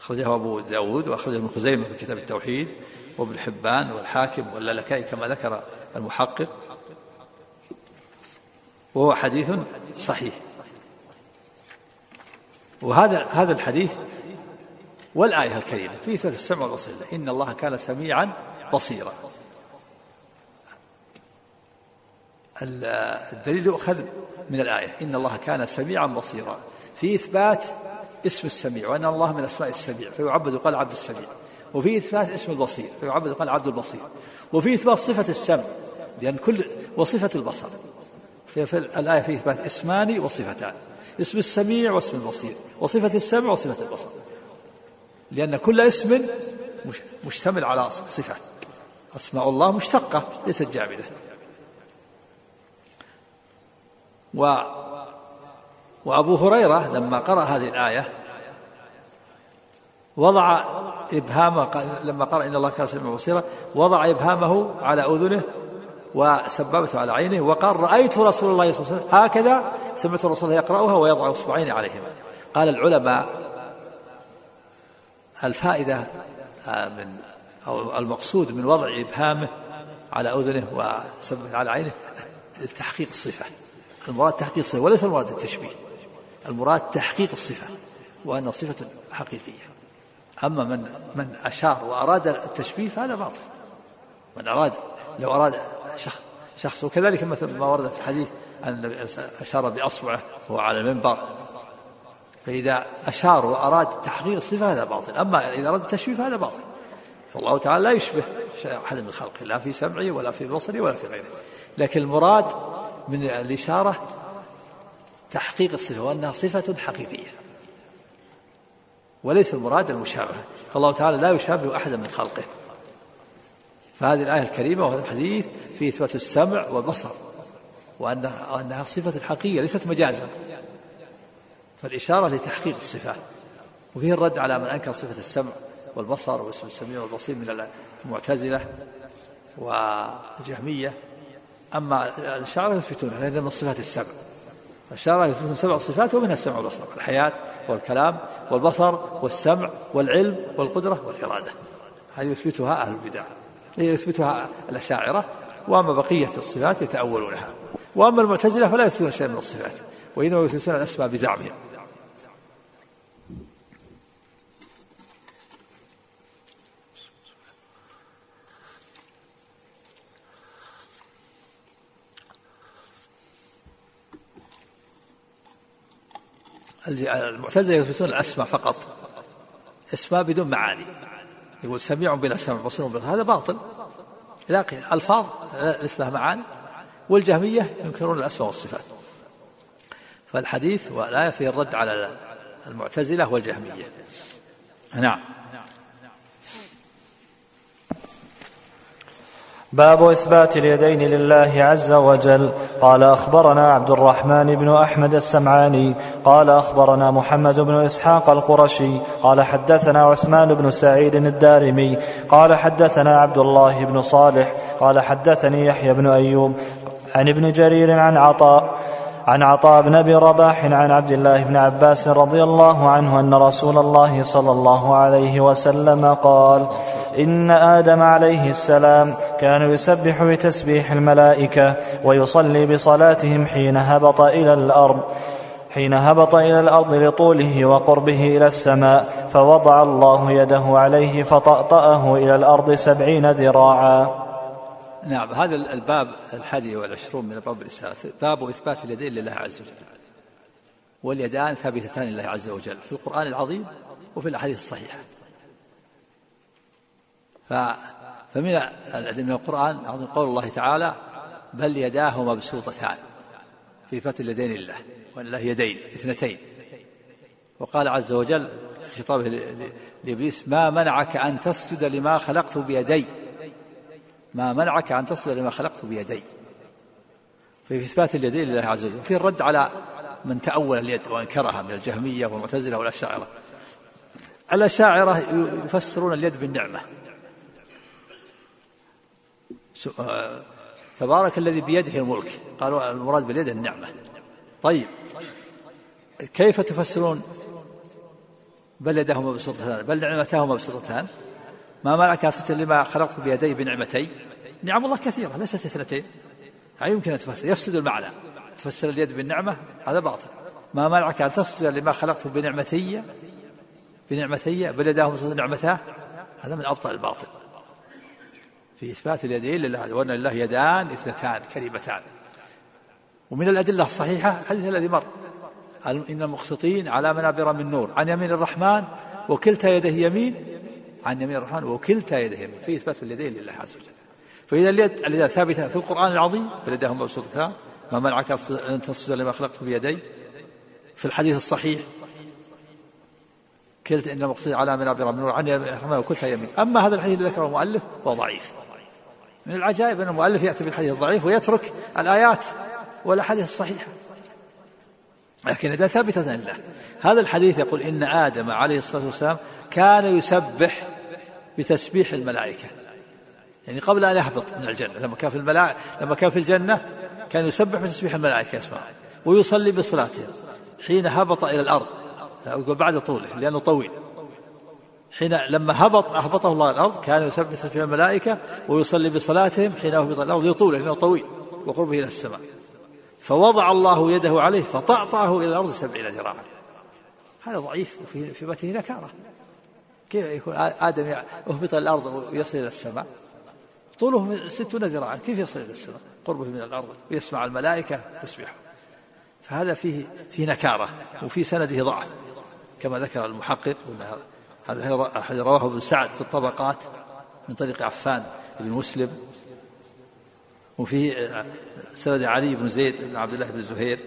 أخرجه أبو داود وأخرجه ابن خزيمة في كتاب التوحيد وابن حبان والحاكم واللالكائي كما ذكر المحقق. وهو حديث صحيح. وهذا هذا الحديث والآية الكريمة في إثبات السمع والبصر إن الله كان سميعا بصيرا. الدليل يؤخذ من الآية. إن الله كان سميعا بصيرا. في إثبات اسم السميع وأن الله من أسماء السميع فيعبد قال عبد السميع. وفي إثبات اسم البصير فيعبد قال عبد البصير. وفي إثبات صفة السمع لأن كل وصفة البصر. في الآية في إثبات اسمان وصفتان. اسم السميع واسم البصير. وصفة السمع وصفة البصر. لأن كل اسم مشتمل على صفة. أسماء الله مشتقة ليست جامدة. و وأبو هريرة لما قرأ هذه الآية وضع إبهامه لما قرأ إن الله كان سميعا بصيرا وضع إبهامه على أذنه وسبابته على عينه وقال رأيت رسول الله صلى الله عليه وسلم هكذا سمعت الرسول الله يقرأها ويضع إصبعين عليهما. قال العلماء الفائدة آه، من أو المقصود من وضع إبهامه على أذنه وسبابته على عينه تحقيق الصفة. المراد تحقيق الصفة وليس المراد التشبيه. المراد تحقيق الصفة وأن صفة حقيقية. أما من من أشار وأراد التشبيه فهذا باطل. من أراد لو أراد شخص شخص وكذلك مثل ما ورد في الحديث أن أشار بأصبعه وهو على المنبر. فإذا أشار وأراد تحقيق الصفة هذا باطل. أما إذا أراد التشبيه فهذا باطل. فالله تعالى لا يشبه أحد من خلقه لا في سمعه ولا في بصره ولا في غيره. لكن المراد من الإشارة تحقيق الصفة وأنها صفة حقيقية. وليس المراد المشابهة فالله تعالى لا يشابه أحدا من خلقه. فهذه الآية الكريمة وهذا الحديث في إثبات السمع والبصر وأنها, وأنها صفة حقيقية ليست مجازا. فالإشارة لتحقيق الصفات وفيه الرد على من أنكر صفة السمع والبصر واسم السميع والبصير من المعتزلة والجهمية. أما الأشاعرة يثبتونها لأن من صفات السمع. الأشاعرة يثبتون سبع صفات ومنها السمع والبصر الحياة والكلام والبصر والسمع والعلم والقدرة والإرادة. هذه يثبتها أهل البدع يثبتها الأشاعرة. وأما بقية الصفات يتأولونها. وأما المعتزلة فلا يثبتون شيئا من الصفات وإنما يثبتون الأسماء بزعمهم. المعتزلة يثبتون الأسماء فقط. أسماء بدون معاني. يقول سميع بلا سمع بصير بلا هذا باطل. لكن ألفاظ ليس لها معاني. والجهمية ينكرون الأسماء والصفات. فالحديث والآية فيه الرد على المعتزلة والجهمية. نعم. باب إثبات اليدين لله عز وجل. قال أخبرنا عبد الرحمن بن أحمد السمعاني. قال أخبرنا محمد بن إسحاق القرشي. قال حدثنا عثمان بن سعيد الدارمي. قال حدثنا عبد الله بن صالح. قال حدثني يحيى بن أيوب عن ابن جرير عن عطاء عن عطاء بن أبي رباح عن عبد الله بن عباس رضي الله عنه أن رسول الله صلى الله عليه وسلم قال إن آدم عليه السلام كان يسبح بتسبيح الملائكة ويصلي بصلاتهم حين هبط إلى الأرض حين هبط إلى الأرض لطوله وقربه إلى السماء فوضع الله يده عليه فطأطأه إلى الأرض سبعين ذراعا. نعم هذا الباب الحادي والعشرون من باب الرسالة باب إثبات اليدين لله عز وجل. واليدان ثابتتان لله عز وجل في القرآن العظيم وفي الأحاديث الصحيحة. فمن من القرآن العظيم قول الله تعالى بل يداه مبسوطتان في إثبات اليدين لله وأن له يدين اثنتين وقال عز وجل في خطابه لإبليس ما منعك أن تسجد لما خلقت بيدي؟ ما منعك أن تصل لما خلقت بيدي. في إثبات اليدين لله عز وجل وفي الرد على من تأول اليد وأنكرها من الجهمية والمعتزلة والأشاعرة. الأشاعرة يفسرون اليد بالنعمة. آه، تبارك الذي بيده الملك. قالوا المراد باليد النعمة. طيب. كيف تفسرون بل يداه مبسوطتان بل نعمتاه مبسوطتان ما تسجد لما خلقت بيدي بنعمتي؟ نعم الله كثيرة ليست اثنتين. يمكن أن تفسر. يفسد المعنى. تفسر اليد بالنعمة هذا باطل. ما منعك أن تسجد لما خلقت بنعمتي؟ بنعمتي بل يداه مبسوطتان نعمتاه هذا من أبطل الباطل. في إثبات اليدين لله وأن لله يدان اثنتان كريمتان ومن الأدلة الصحيحة الحديث الذي مر. إن المقسطين على منابر من نور عن يمين الرحمن وكلتا يده يمين عن يمين الرحمن وكلتا يده يمين. في إثبات اليدين لله عز وجل. فإذا اليد اليد ثابتة في القرآن العظيم يداه مبسوطتان ما منعك أن تسجد لما خلقت بيدي؟ في الحديث الصحيح كلتا إن المقصود على منابر من نور عن يمين الرحمن وكلتا يمين. أما هذا الحديث الذي ذكره المؤلف فهو ضعيف. من العجائب أن المؤلف يأتي بالحديث الضعيف ويترك الآيات والأحاديث الصحيحة لكن إذا ثابتة لله هذا الحديث يقول إن آدم عليه الصلاة والسلام كان يسبح بتسبيح الملائكة. يعني قبل أن يهبط من الجنة لما كان في الملائكة لما كان في الجنة كان يسبح بتسبيح الملائكة يسمع ويصلي بصلاته. حين هبط إلى الأرض بعد طوله لأنه طويل. حين لما هبط أهبطه الله الأرض كان يسبح بتسبيح الملائكة ويصلي بصلاتهم حين هبط الأرض. لطوله لأنه طويل وقربه إلى السماء. فوضع الله يده عليه فطأطأه إلى الأرض سبعين ذراعا. هذا ضعيف وفي في بته نكارة. كيف يكون آدم أهبط إلى الأرض ويصل إلى السماء؟ طوله ستون ذراعا. كيف يصل إلى السماء؟ قربه من الأرض ويسمع الملائكة تسبيحه. فهذا فيه في نكارة وفي سنده ضعف كما ذكر المحقق هذا رواه ابن سعد في الطبقات من طريق عفان بن مسلم. وفي سند علي بن زيد بن عبد الله بن زهير.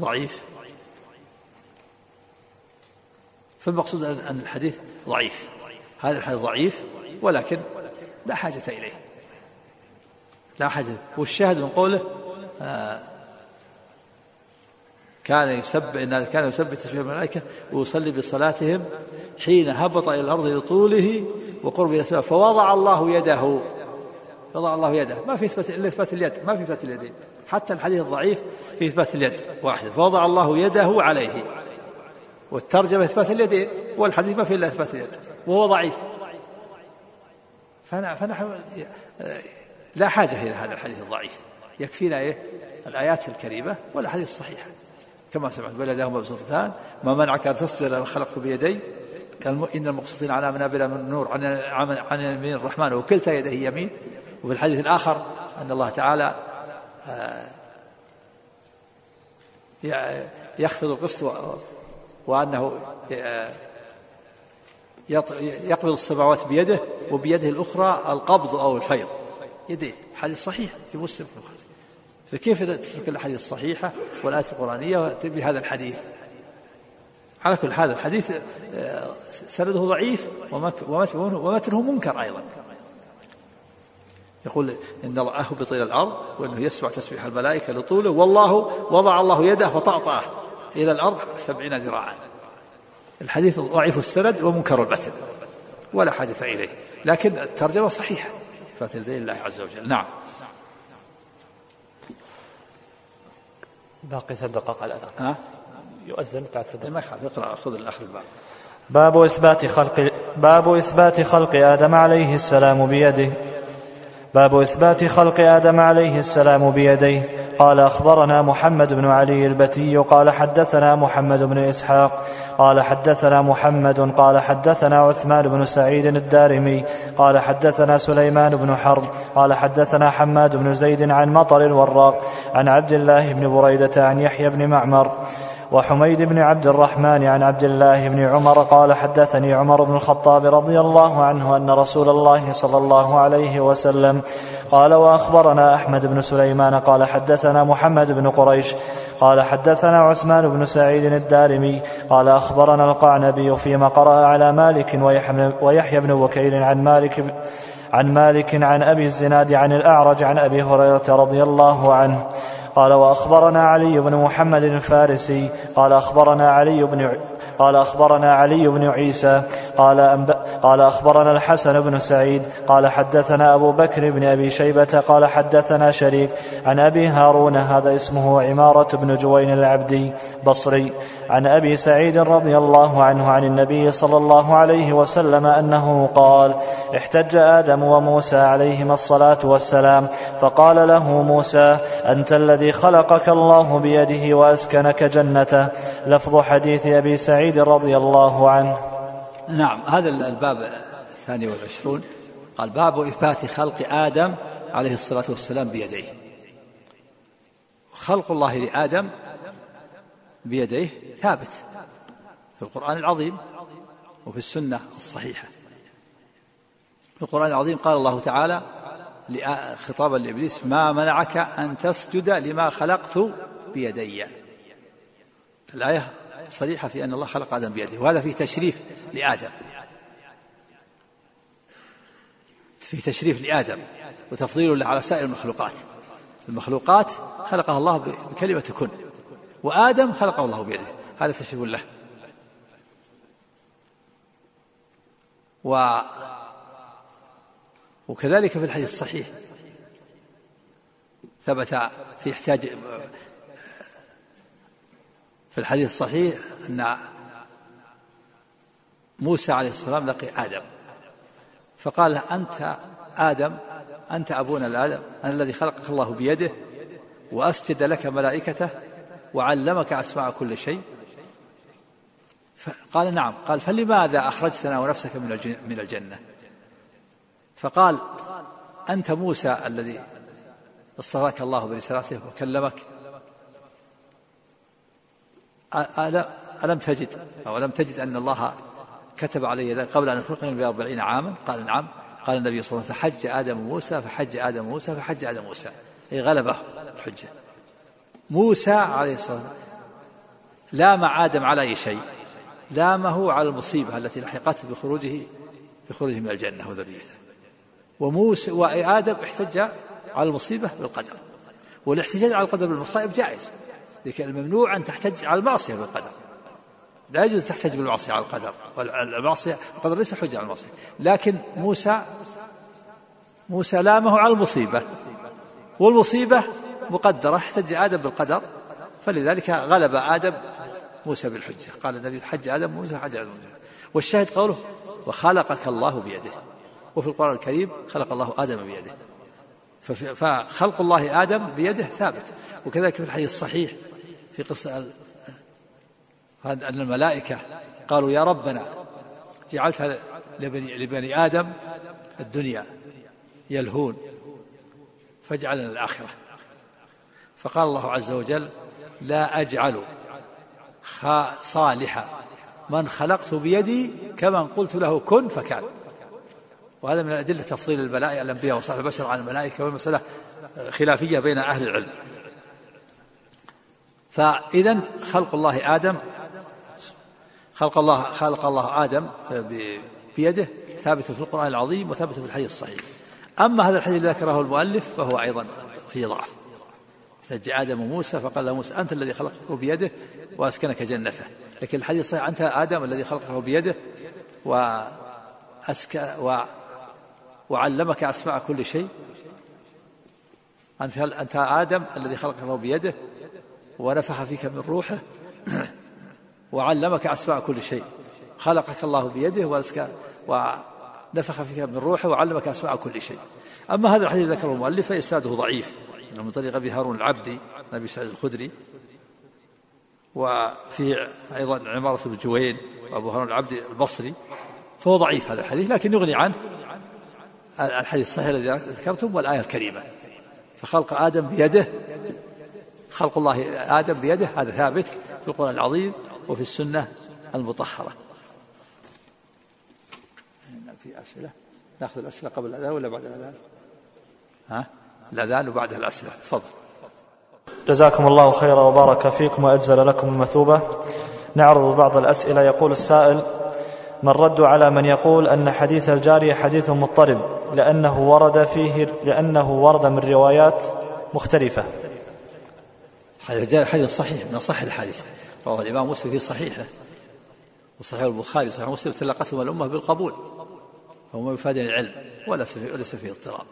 ضعيف. فالمقصود أن الحديث ضعيف. هذا الحديث ضعيف ولكن لا حاجة إليه. لا حاجة والشاهد من قوله آه كان يسبح كان يسبح تسبيح الملائكة ويصلي بصلاتهم حين هبط إلى الأرض لطوله وقرب إلى السماء فوضع الله يده. وضع الله يده. ما في إثبات إلا إثبات اليد. ما في إثبات اليدين حتى الحديث الضعيف في إثبات اليد واحد. فوضع الله يده عليه. والترجمة إثبات اليدين والحديث ما في إلا إثبات اليد. وهو ضعيف. فنحن لا حاجة إلى هذا الحديث الضعيف. يكفينا إيه؟ الآيات الكريمة والأحاديث الصحيحة. كما سمعت بل يداه مبسوطتان ما منعك أن تسجد لما خلقت بيدي إن المقسطين على منابر من نور عن عن يمين الرحمن وكلتا يديه يمين. وفي الحديث الآخر أن الله تعالى آه، يخفض القسط وأنه آه، يقبض السماوات بيده وبيده الأخرى القبض أو الفيض. يدين حديث صحيح في مسلم. في فكيف تترك الأحاديث الصحيحة والآيات القرآنية بهذا الحديث؟ على كل هذا الحديث آه، سنده ضعيف ومتنه منكر أيضا. يقول إن الله أهبط إلى الأرض وأنه يسمع تسبيح الملائكة لطوله والله وضع الله يده فطأطأه إلى الأرض سبعين ذراعا. الحديث ضعيف السند ومنكر المتن ولا حاجة إليه. لكن الترجمة صحيحة. فاتل الله عز وجل. نعم. باقي ثلاث دقائق على الأذان. ها؟ يؤذن بعد ثلاث ما يخالف اقرأ خذ الأخذ الباب باب إثبات خلق باب إثبات خلق آدم عليه السلام بيده. باب إثبات خلق آدم عليه السلام بيديه قال أخبرنا محمد بن علي البتي قال حدثنا محمد بن إسحاق. قال حدثنا محمد قال حدثنا عثمان بن سعيد الدارمي قال حدثنا سليمان بن حرب قال حدثنا حماد بن زيد عن مطر الوراق عن عبد الله بن بريدة عن يحيى بن معمر وحميد بن عبد الرحمن عن عبد الله بن عمر قال حدثني عمر بن الخطاب رضي الله عنه أن رسول الله صلى الله عليه وسلم قال وأخبرنا أحمد بن سليمان قال حدثنا محمد بن قريش قال حدثنا عثمان بن سعيد الدارمي قال أخبرنا القعنبي فيما قرأ على مالك ويحيى بن وكيل عن مالك عن مالك عن أبي الزناد عن الأعرج عن أبي هريرة رضي الله عنه. قال وأخبرنا علي بن محمد الفارسي. قال أخبرنا علي بن قال أخبرنا علي بن عيسى. قال, أنب... قال أخبرنا الحسن بن سعيد قال حدثنا أبو بكر بن أبي شيبة قال حدثنا شريك عن أبي هارون هذا اسمه عمارة بن جوين العبدي بصري عن أبي سعيد رضي الله عنه عن النبي صلى الله عليه وسلم أنه قال احتج آدم وموسى عليهما الصلاة والسلام فقال له موسى أنت الذي خلقك الله بيده وأسكنك جنته لفظ حديث أبي سعيد رضي الله عنه. نعم هذا الباب الثاني والعشرون. قال باب إثبات خلق آدم عليه الصلاة والسلام بيديه. خلق الله لآدم بيديه ثابت في القرآن العظيم وفي السنة الصحيحة. في القرآن العظيم قال الله تعالى خطابا لإبليس ما منعك أن تسجد لما خلقت بيدي. الآية صريحة في أن الله خلق آدم بيده وهذا فيه تشريف لآدم. فيه تشريف لآدم وتفضيل له على سائر المخلوقات. المخلوقات خلقها الله بكلمة كن وآدم خلقه الله بيده. هذا تشريف له. و وكذلك في الحديث الصحيح ثبت في احتاج في الحديث الصحيح أن موسى عليه السلام لقي آدم. فقال أنت آدم أنت أبونا الآدم أنا الذي خلقك الله بيده وأسجد لك ملائكته وعلمك أسماء كل شيء. قال نعم قال فلماذا أخرجتنا ونفسك من الجنة؟ فقال أنت موسى الذي اصطفاك الله برسالته وكلمك ألم تجد أو ألم تجد أن الله كتب علي ذلك قبل أن أخلقني بأربعين عاما؟ قال نعم. قال النبي صلى الله عليه وسلم فحج آدم موسى فحج آدم موسى فحج آدم موسى. أي غلبه الحجة. موسى عليه الصلاة والسلام. لام آدم على أي شيء. لامه على المصيبة التي لحقته بخروجه بخروجه من الجنة وذريته. وموسى وآدم احتج على المصيبة بالقدر. والاحتجاج على القدر بالمصائب جائز. لكن الممنوع أن تحتج على المعصية بالقدر. لا يجوز تحتج بالمعصية على القدر. والمعصية القدر ليس حجة على المعصية. لكن موسى موسى لامه على المصيبة. والمصيبة مقدرة احتج آدم بالقدر. فلذلك غلب آدم موسى بالحجة. قال النبي حج آدم موسى حج آدم والشاهد قوله وخلقك الله بيده. وفي القرآن الكريم خلق الله آدم بيده. فخلق الله آدم بيده ثابت. وكذلك في الحديث الصحيح في قصة أن الملائكة قالوا يا ربنا جعلتها لبني, لبني آدم الدنيا يلهون فاجعلنا الآخرة فقال الله عز وجل لا أجعل صالح من خلقت بيدي كمن قلت له كن فكان. وهذا من أدلة تفضيل الملائكة الأنبياء وصالح البشر عن الملائكة والمسألة خلافية بين أهل العلم. فإذا خلق الله آدم خلق الله خلق الله آدم بيده ثابت في القرآن العظيم وثابت في الحديث الصحيح. أما هذا الحديث الذي ذكره المؤلف فهو أيضا فيه ضعف. احتج آدم وموسى فقال له موسى أنت الذي خلقه بيده وأسكنك جنته. لكن الحديث الصحيح أنت آدم الذي خلقه بيده وأسك و وعلمك أسماء كل شيء. أنت أنت آدم الذي خلقك الله بيده ونفخ فيك من روحه وعلمك أسماء كل شيء. خلقك الله بيده وأزكى ونفخ فيك من روحه وعلمك أسماء كل شيء. أما هذا الحديث ذكره المؤلف فإسناده ضعيف. من طريق أبي هارون العبدي أبي سعيد الخدري. وفي أيضا عمارة بن جوين وأبو هارون العبدي البصري. فهو ضعيف هذا الحديث لكن يغني عنه الحديث الصحيح الذي ذكرتم والآية الكريمة. فخلق آدم بيده خلق الله آدم بيده هذا ثابت في القرآن العظيم وفي السنة المطهرة. في أسئلة؟ ناخذ الأسئلة قبل الأذان ولا بعد الأذان؟ ها؟ الأذان وبعدها الأسئلة. تفضل. جزاكم الله خيرا وبارك فيكم وأجزل لكم المثوبة. نعرض بعض الأسئلة. يقول السائل ما الرد على من يقول أن حديث الجارية حديث مضطرب لأنه ورد فيه لأنه ورد من روايات مختلفة. هذا حديث صحيح من صح الحديث رواه الإمام مسلم في صحيحه. وصحيح البخاري وصحيح مسلم تلقتهم الأمة بالقبول. فهم يفادون العلم وليس وليس فيه اضطراب.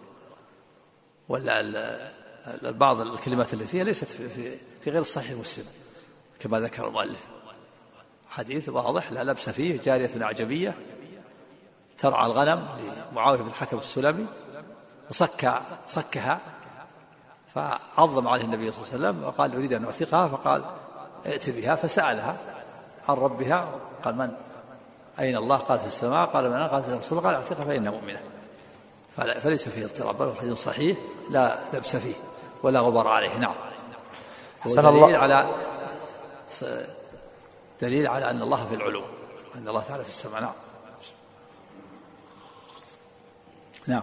ولا بعض الكلمات اللي فيها ليست في, في, في غير الصحيح مسلم كما ذكر المؤلف. حديث واضح لا لبس فيه جارية أعجمية ترعى الغنم لمعاوية بن الحكم السلمي وصك صكها فعظم عليه النبي صلى الله عليه وسلم وقال أريد أن أعتقها فقال ائت بها فسألها عن ربها قال من؟ أين الله؟ قالت في السماء قال من؟ قالت الرسول قال اعتقها فإنها مؤمنة. فليس فيه اضطراب بل حديث صحيح لا لبس فيه ولا غبار عليه. نعم. حسن الله. على دليل على أن الله في العلو أن الله تعالى في السماء. نعم. نعم.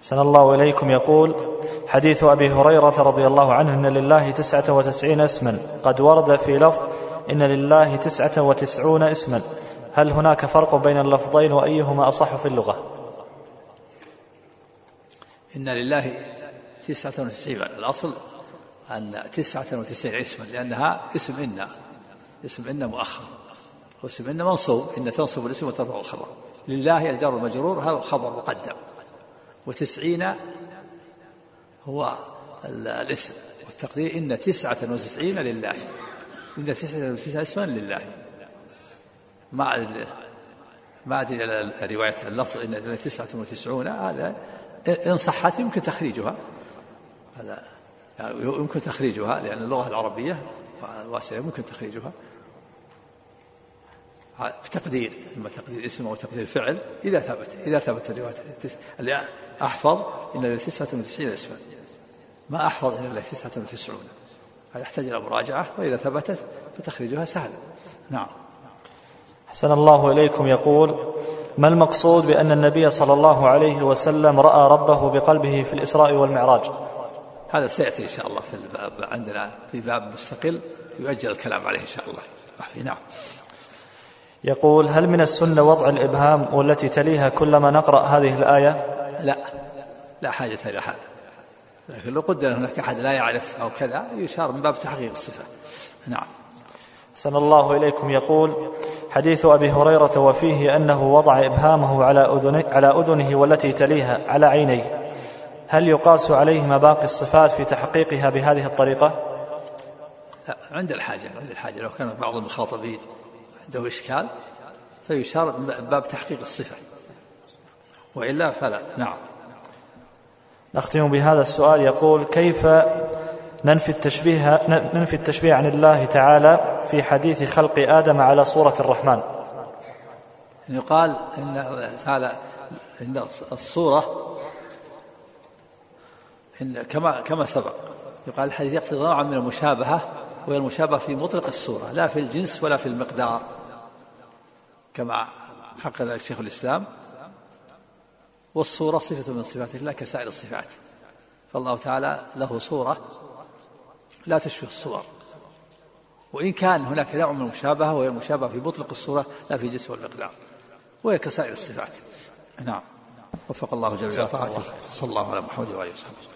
سن الله إليكم. يقول حديث أبي هريرة رضي الله عنه أن لله تسعة وتسعين اسما. قد ورد في لفظ إن لله تسعة وتسعون اسما. هل هناك فرق بين اللفظين وأيهما أصح في اللغة؟ إن لله تسعة وتسعين. الأصل أن تسعة وتسعين اسما لأنها اسم إن اسم إن مؤخر واسم إن منصوب. إن تنصب الاسم وترفع الخبر. لله الجار المجرور هذا خبر مقدم. وتسعين هو الاسم والتقدير إن تسعة وتسعين لله. إن تسعة وتسعين اسما لله. ما أدري رواية اللفظ إن تسعة وتسعون هذا إن صحت يمكن تخريجها. هذا يعني يمكن تخريجها لأن اللغة العربية واسعة يمكن تخريجها. بتقدير أما تقدير اسم أو تقدير فعل إذا ثبت إذا ثبت الرواية أحفظ إن ل 99 اسما. ما أحفظ ان ل 99 هذا يحتاج إلى مراجعة وإذا ثبتت فتخريجها سهل. نعم. حسن الله إليكم. يقول ما المقصود بأن النبي صلى الله عليه وسلم رأى ربه بقلبه في الإسراء والمعراج؟ هذا سيأتي إن شاء الله في الباب عندنا في باب مستقل يؤجل الكلام عليه إن شاء الله. نعم. يقول هل من السنة وضع الإبهام والتي تليها كلما نقرأ هذه الآية؟ لا. لا حاجة إلى هذا. لكن لو قدر هناك أحد لا يعرف أو كذا يشار من باب تحقيق الصفة. نعم. سن الله إليكم. يقول حديث أبي هريرة وفيه أنه وضع إبهامه على أذنه, على أذنه والتي تليها على عينيه. هل يقاس عليهما باقي الصفات في تحقيقها بهذه الطريقة؟ لا عند الحاجة عند الحاجة. لو كان بعض المخاطبين عنده إشكال فيشار باب تحقيق الصفة. وإلا فلا. نعم. نختم بهذا السؤال. يقول كيف ننفي التشبيه ننفي التشبيه عن الله تعالى في حديث خلق آدم على صورة الرحمن؟ يقال إن تعالى إن الصورة إن كما كما سبق يقال الحديث يقتضي نوعا من المشابهة وهي المشابهة في مطلق الصورة لا في الجنس ولا في المقدار كما حقق ذلك شيخ الإسلام. والصورة صفة من صفات الله كسائر الصفات. فالله تعالى له صورة لا تشبه الصور. وإن كان هناك نوع من المشابهة وهي المشابهة في مطلق الصورة لا في الجنس والمقدار. وهي كسائر الصفات. نعم. وفق الله جل وعلا صلى الله على محمد وآله وصحبه.